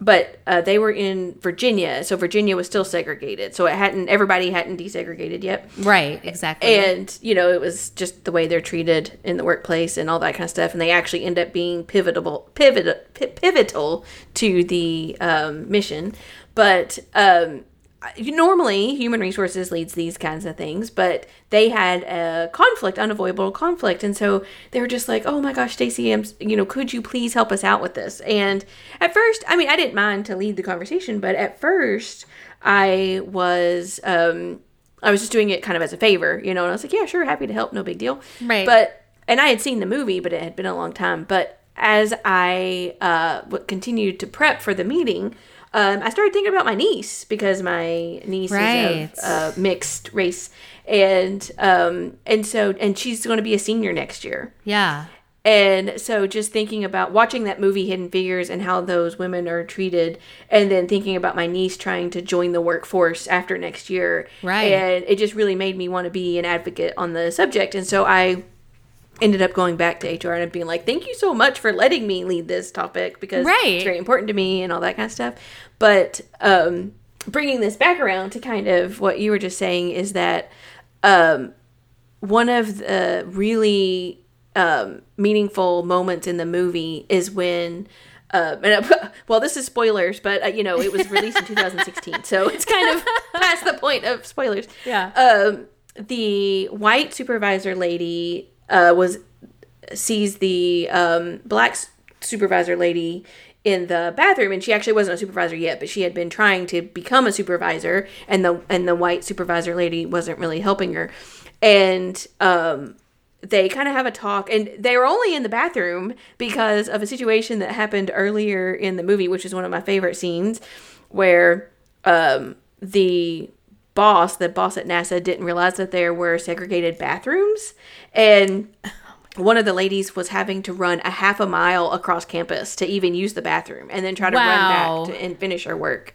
but uh, they were in Virginia, so Virginia was still segregated, so it hadn't everybody hadn't desegregated yet, Right, exactly. and you know it was just the way they're treated in the workplace and all that kind of stuff, and they actually end up being pivotal pivot pi- pivotal to the um, mission, but. Um, normally human resources leads these kinds of things but they had a conflict unavoidable conflict and so they were just like oh my gosh stacy i'm you know could you please help us out with this and at first i mean i didn't mind to lead the conversation but at first i was um i was just doing it kind of as a favor you know and i was like yeah sure happy to help no big deal Right. but and i had seen the movie but it had been a long time but as i uh continued to prep for the meeting um, I started thinking about my niece because my niece Right. is of uh, mixed race, and um, and so and she's going to be a senior next year, yeah. and so just thinking about watching that movie Hidden Figures and how those women are treated, and then thinking about my niece trying to join the workforce after next year, Right. And it just really made me want to be an advocate on the subject, and so I ended up going back to HR and being like, "Thank you so much for letting me lead this topic because Right. it's very important to me and all that kind of stuff." But um, bringing this back around to kind of what you were just saying is that um, one of the really um, meaningful moments in the movie is when. Uh, and uh, well, this is spoilers, but uh, you know it was released in 2016, so it's kind of past the point of spoilers. Yeah. Um, the white supervisor lady uh, was sees the um, black supervisor lady in the bathroom and she actually wasn't a supervisor yet but she had been trying to become a supervisor and the and the white supervisor lady wasn't really helping her. And um they kind of have a talk and they were only in the bathroom because of a situation that happened earlier in the movie which is one of my favorite scenes where um the boss the boss at nasa didn't realize that there were segregated bathrooms and one of the ladies was having to run a half a mile across campus to even use the bathroom and then try to Wow. run back to, and finish her work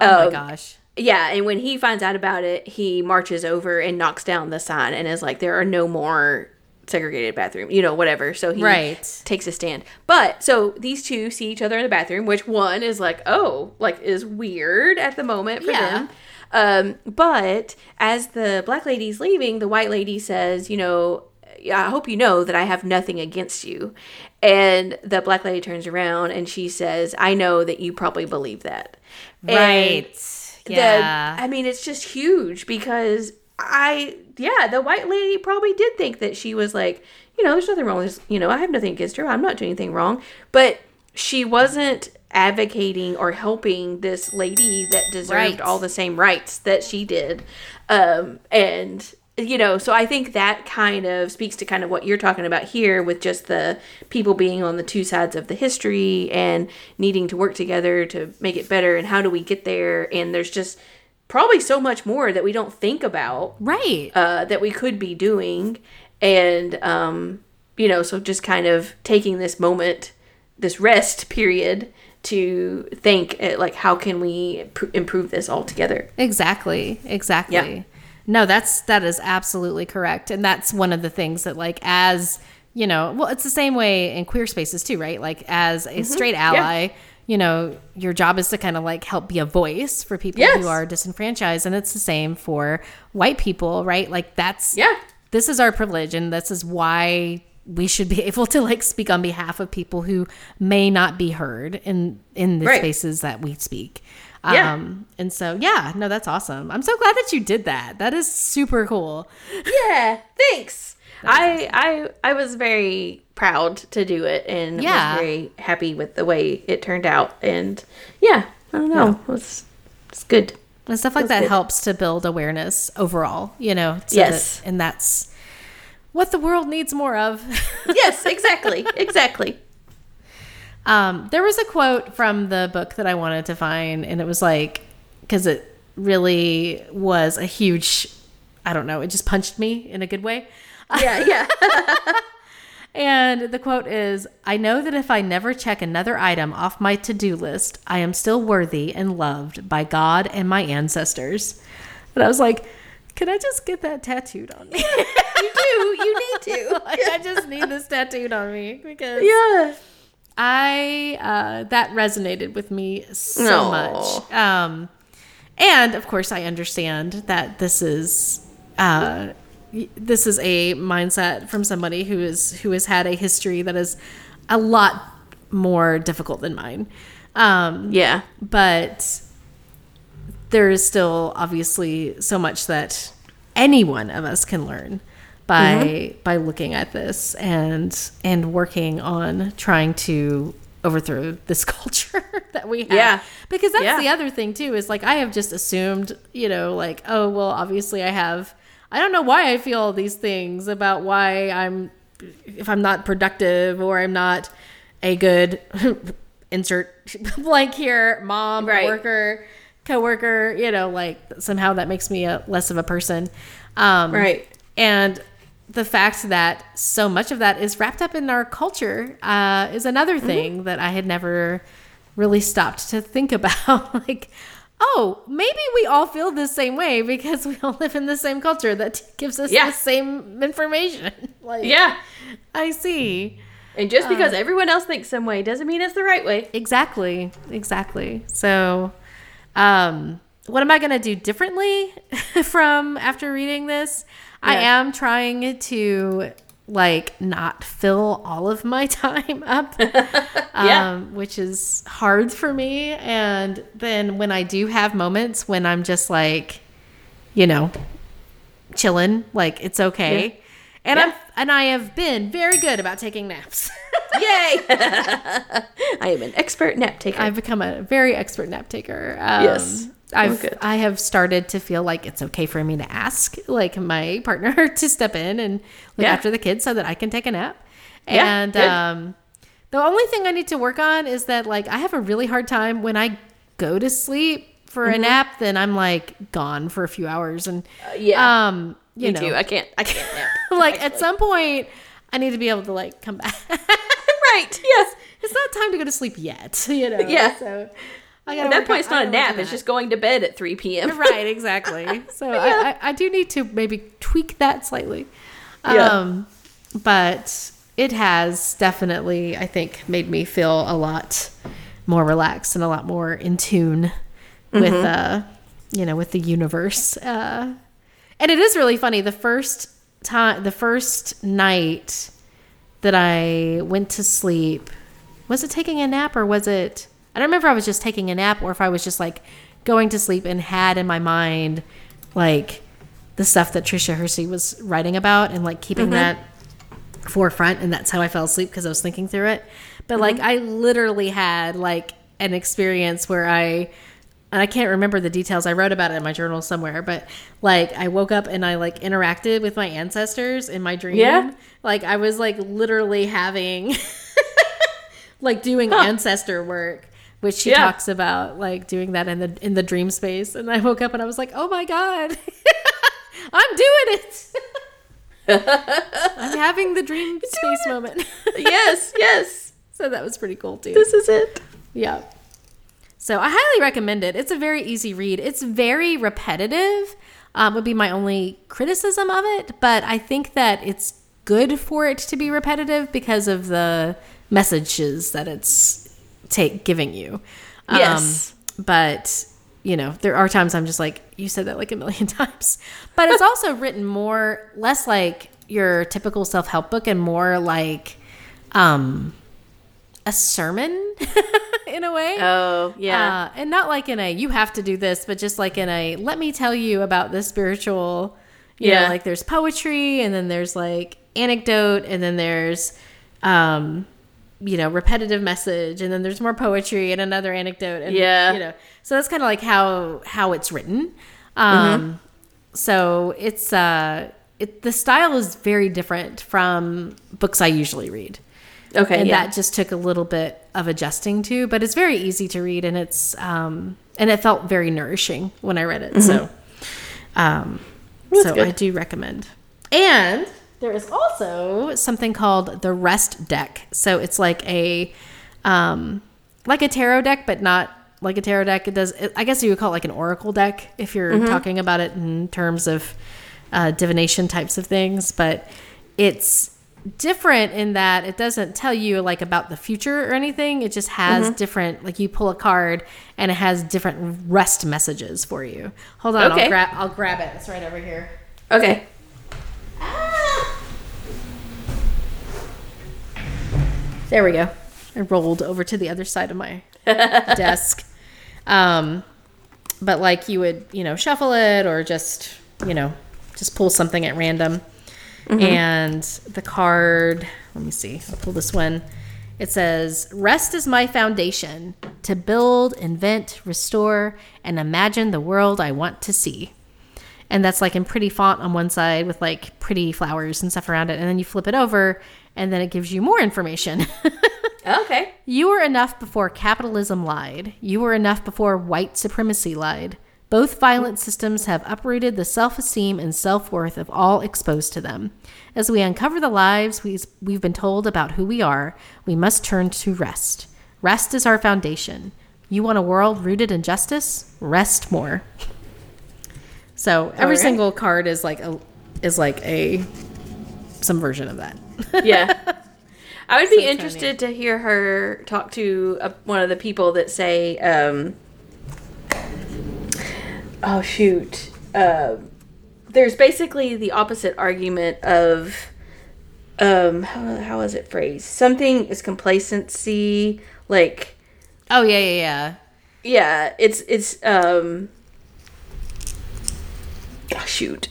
Oh Um, my gosh. yeah, and when he finds out about it, he marches over and knocks down the sign and is like, "There are no more segregated bathroom," you know, whatever. So he Right. takes a stand. But so these two see each other in the bathroom, which one is like, "Oh, like is weird at the moment for Yeah. them." Um, but as the black lady's leaving, the white lady says, "You know." I hope you know that I have nothing against you. And the black lady turns around and she says, I know that you probably believe that. And Right. the- Yeah. I mean, it's just huge because I, yeah, the white lady probably did think that she was like, you know, there's nothing wrong with this. You know, I have nothing against her. I'm not doing anything wrong. But she wasn't advocating or helping this lady that deserved Right. all the same rights that she did. Um, and you know, so I think that kind of speaks to kind of what you're talking about here with just the people being on the two sides of the history and needing to work together to make it better and how do we get there and there's just probably so much more that we don't think about Right. uh, that we could be doing and um, you know so just kind of taking this moment this rest period to think uh, like how can we pr- improve this all together Exactly. Exactly. Yeah. No, that's that is absolutely correct. And that's one of the things that like as, you know, well, it's the same way in queer spaces too, right? Like as a straight ally, you know, your job is to kind of like help be a voice for people Yes. who are disenfranchised and it's the same for white people, right? Like that's Yeah. This is our privilege and this is why we should be able to like speak on behalf of people who may not be heard in in the Right. spaces that we speak. Yeah. Um, and so, yeah, no, that's awesome. I'm so glad that you did that. That is super cool. yeah thanks I, I I was very proud to do it and Yeah. was very happy with the way it turned out and yeah I don't know it was it's good And stuff like that good. helps to build awareness overall, you know? so Yes. that- and that's what the world needs more of. yes exactly exactly Um, there was a quote from the book that I wanted to find, and it was like, because it really was a huge, I don't know, it just punched me in a good way. yeah yeah And the quote is I know that if I never check another item off my to do list, I am still worthy and loved by God and my ancestors. And I was like, can I just get that tattooed on me? you do you need to like, I just need this tattooed on me because yeah I uh, that resonated with me so Aw. much. Um, and of course, I understand that this is uh, this is a mindset from somebody who is who has had a history that is a lot more difficult than mine. Um, yeah but there is still obviously so much that any one of us can learn by mm-hmm. by looking at this and and working on trying to overthrow this culture that we have. Yeah. Because that's Yeah. the other thing too is like I have just assumed, you know, like oh well obviously I have I don't know why I feel all these things about why I'm if I'm not productive or I'm not a good insert blank here mom Right. worker coworker you know like somehow that makes me a less of a person um Right. and the fact that so much of that is wrapped up in our culture uh, is another thing that I had never really stopped to think about. like, oh, maybe we all feel the same way because we all live in the same culture that gives us Yeah. the same information. like, yeah I see. and just because everyone else thinks some way doesn't mean it's the right way Exactly. Exactly. So, um, what am I going to do differently from after reading this? I am trying to like not fill all of my time up, Yeah. um, which is hard for me. And then when I do have moments when I'm just like, you know, chilling, like it's okay. And I'm Yeah. And I have been very good about taking naps. Yay! I am an expert nap taker. I've become a very expert nap taker. Um, Yes. I've good. I have started to feel like it's okay for me to ask like my partner to step in and look Yeah. after the kids so that I can take a nap. Yeah, and um, the only thing I need to work on is that like I have a really hard time when I go to sleep for Mm-hmm. a nap. Then I'm like gone for a few hours and yeah. um, you Me know, too. I can't. I can't nap. like at some point I need to be able to like come back. right. Yes. it's not time to go to sleep yet. You know. Yeah. So I At that point, on- it's not a nap. It's just going to bed at 3 p.m. right exactly so I, I, I do need to maybe tweak that slightly Yeah. um but it has definitely i think made me feel a lot more relaxed and a lot more in tune with uh you know with the universe uh and it is really funny. The first time the first night that i went to sleep was it taking a nap or was it i don't remember if i was just taking a nap or if i was just like going to sleep and had in my mind like the stuff that tricia hersey was writing about and like keeping mm-hmm. that forefront and that's how i fell asleep because i was thinking through it. But mm-hmm. like I literally had like an experience where I and I can't remember the details. I wrote about it in my journal somewhere, but like I woke up and I like interacted with my ancestors in my dream. Yeah. Like I was like literally having like doing ancestor work, which she Yeah. talks about like doing that in the in the dream space. And I woke up and I was like, "Oh my god. I'm doing it." I'm having the dream space moment. yes, yes. so that was pretty cool too. This is it. Yeah. So I highly recommend it. It's a very easy read. It's very repetitive. Um, would be my only criticism of it, but I think that it's good for it to be repetitive because of the messages that it's take giving you. Um, Yes. but you know, there are times I'm just like, you said that like a million times. But it's also written more, less like your typical self help book and more like um, a sermon in a way. Oh, yeah. Uh, and not like in a you have to do this, but just like in a let me tell you about the spiritual. You Yeah. know, like there's poetry, and then there's like anecdote, and then there's, um, you know, repetitive message, and then there's more poetry and another anecdote. And, Yeah. You know, so that's kind of like how how it's written. Um, so it's uh, it the style is very different from books I usually read okay, and yeah. that just took a little bit of adjusting to but it's very easy to read and it's um and it felt very nourishing when i read it so um so good. i do recommend. And there is also something called the rest deck. So it's like a um like a tarot deck but not like a tarot deck. It does i guess you would call it like an oracle deck if you're talking about it in terms of uh, divination types of things but it's different in that it doesn't tell you like about the future or anything it just has different like you pull a card and it has different rest messages for you hold on Okay. i'll grab i'll grab it it's right over here okay. There we go. I rolled over to the other side of my desk. Um, but like you would, you know, shuffle it or just, you know, just pull something at random. Mm-hmm. And the card, let me see, I'll pull this one. It says, Rest is my foundation to build, invent, restore, and imagine the world I want to see. And that's like in pretty font on one side with like pretty flowers and stuff around it. And then you flip it over and then it gives you more information. Oh, okay. You were enough before capitalism lied. You were enough before white supremacy lied. Both violent systems have uprooted the self esteem and self worth of all exposed to them. As we uncover the lives we've, we've been told about who we are, we must turn to rest. Rest is our foundation. You want a world rooted in justice? Rest more. So every right. single card is like a is like a some version of that. Yeah. I would be kinda interested to hear her talk to uh, one of the people that say, um, oh, shoot. Uh, there's basically the opposite argument of, um, how, how is it phrased? Something is complacency, like, Oh yeah, yeah, yeah. yeah, it's, it's, um, oh, shoot.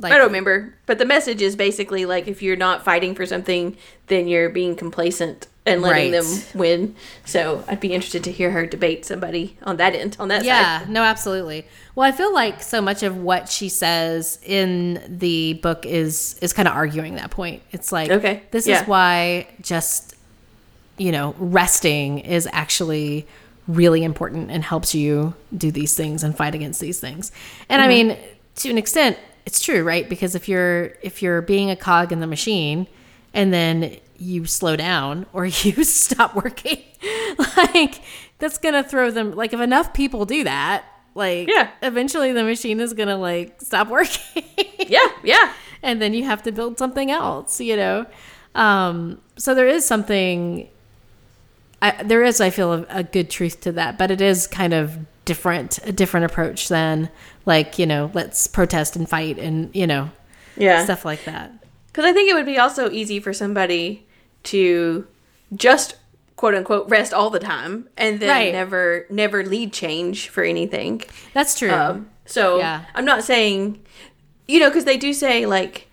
Like I don't remember, but the message is basically like if you're not fighting for something, then you're being complacent and letting Right. them win. So I'd be interested to hear her debate somebody on that end, on that side. Yeah, side. no, absolutely. Well, I feel like so much of what she says in the book is is kind of arguing that point. It's like, Okay, this yeah. is why just you know resting is actually really important and helps you do these things and fight against these things. And I mm-hmm. mean, to an extent, it's true, right? Because if you're if you're being a cog in the machine and then you slow down or you stop working, like that's gonna throw them. Like if enough people do that, like Yeah. eventually the machine is gonna like stop working. Yeah, yeah. and then you have to build something else, you know. Um, so there is something. I, there is, I feel, a, a good truth to that, but it is kind of different, a different approach than like you know, let's protest and fight and you know, Yeah. stuff like that. Because I think it would be also easy for somebody to just quote unquote rest all the time and then Right. never never lead change for anything. That's true. Um, so Yeah. I'm not saying, you know, because they do say like,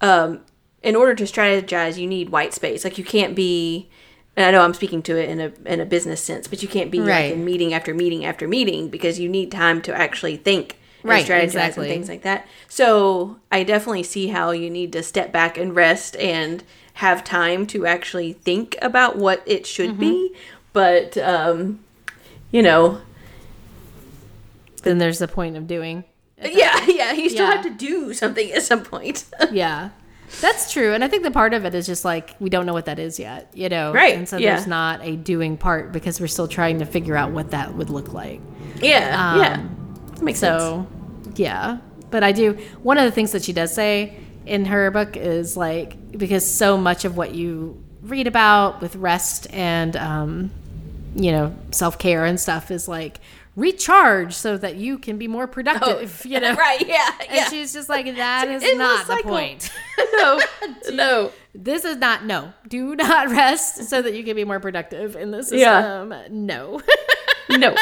um, in order to strategize, you need white space. Like you can't be and I know I'm speaking to it in a in a business sense, but you can't be Right. like in meeting after meeting after meeting because you need time to actually think and Right, strategize exactly. and things like that. So I definitely see how you need to step back and rest and have time to actually think about what it should be. Mm-hmm. But um, you know, Then there's the point of doing. yeah, yeah, you still Yeah. have to do something at some point. Yeah. That's true. And I think the part of it is just like we don't know what that is yet, you know? Right, And so yeah. there's not a doing part because we're still trying to figure out what that would look like. yeah, yeah, that makes sense. So, yeah. But I do. One of the things that she does say in her book is like, because so much of what you read about with rest and, um, you know, self care and stuff is like recharge so that you can be more productive, you know? Oh, right? Yeah, And yeah. she's just like, that is not the point. no, no. this is not no do not rest so that you can be more productive in the system Yeah. no No.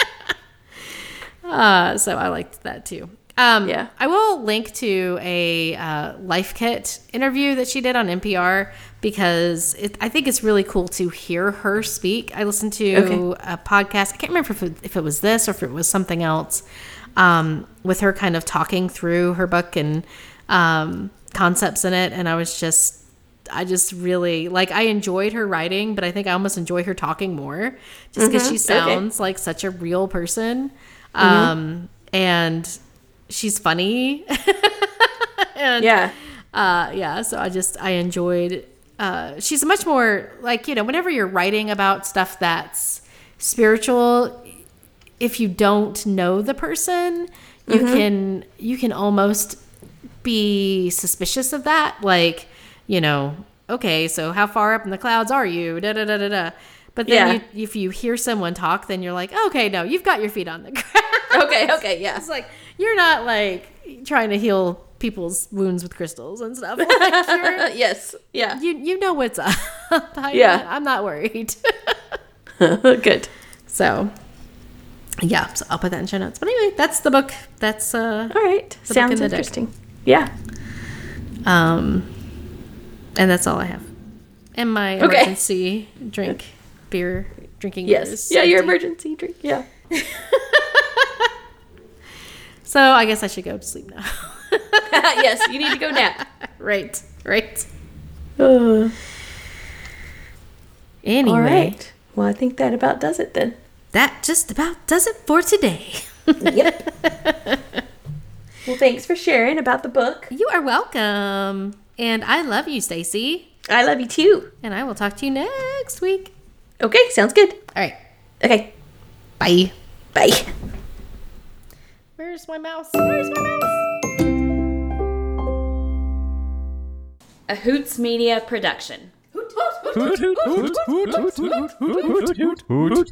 uh, so i liked that too um, Yeah. i will link to a uh, life kit interview that she did on npr because it, i think it's really cool to hear her speak i listened to Okay. a podcast i can't remember if it, if it was this or if it was something else um, with her kind of talking through her book and um, concepts in it and i was just I just really like I enjoyed her writing, but I think I almost enjoy her talking more just because she sounds like such a real person. Um and she's funny. and Yeah. uh yeah, so I just I enjoyed uh she's much more like, you know, whenever you're writing about stuff that's spiritual, if you don't know the person, you can you can almost be suspicious of that. Like, you know, okay, so how far up in the clouds are you? Da da da da da. But then Yeah. you, if you hear someone talk, then you're like, okay, no, you've got your feet on the ground. Okay. Okay. Yeah. it's like you're not like trying to heal people's wounds with crystals and stuff. Like, yes. Yeah. you you know what's up. I, Yeah. I'm not worried. Good. so yeah, so I'll put that in show notes. But anyway, that's the book. That's uh All right. book in Sounds deck. interesting. Yeah. um and that's all I have. And my Okay. emergency drink beer drinking Yes. Yeah. Your emergency drink. Yeah. So I guess I should go to sleep now. yes. You need to go nap. right. Right. Uh, Anyway, all right. Well, I think that about does it then. that just about does it for today. Yep. well, thanks for sharing about the book. You are welcome. And I love you, Stacy. I love you too. And I will talk to you next week. Okay. Sounds good. All right. Okay. Bye. Bye. Where's my mouse? Where's my mouse? A Hoots Media production. Hoot, hoot, hoot, hoot, hoot, hoot, hoot, hoot, hoot, hoot, hoot.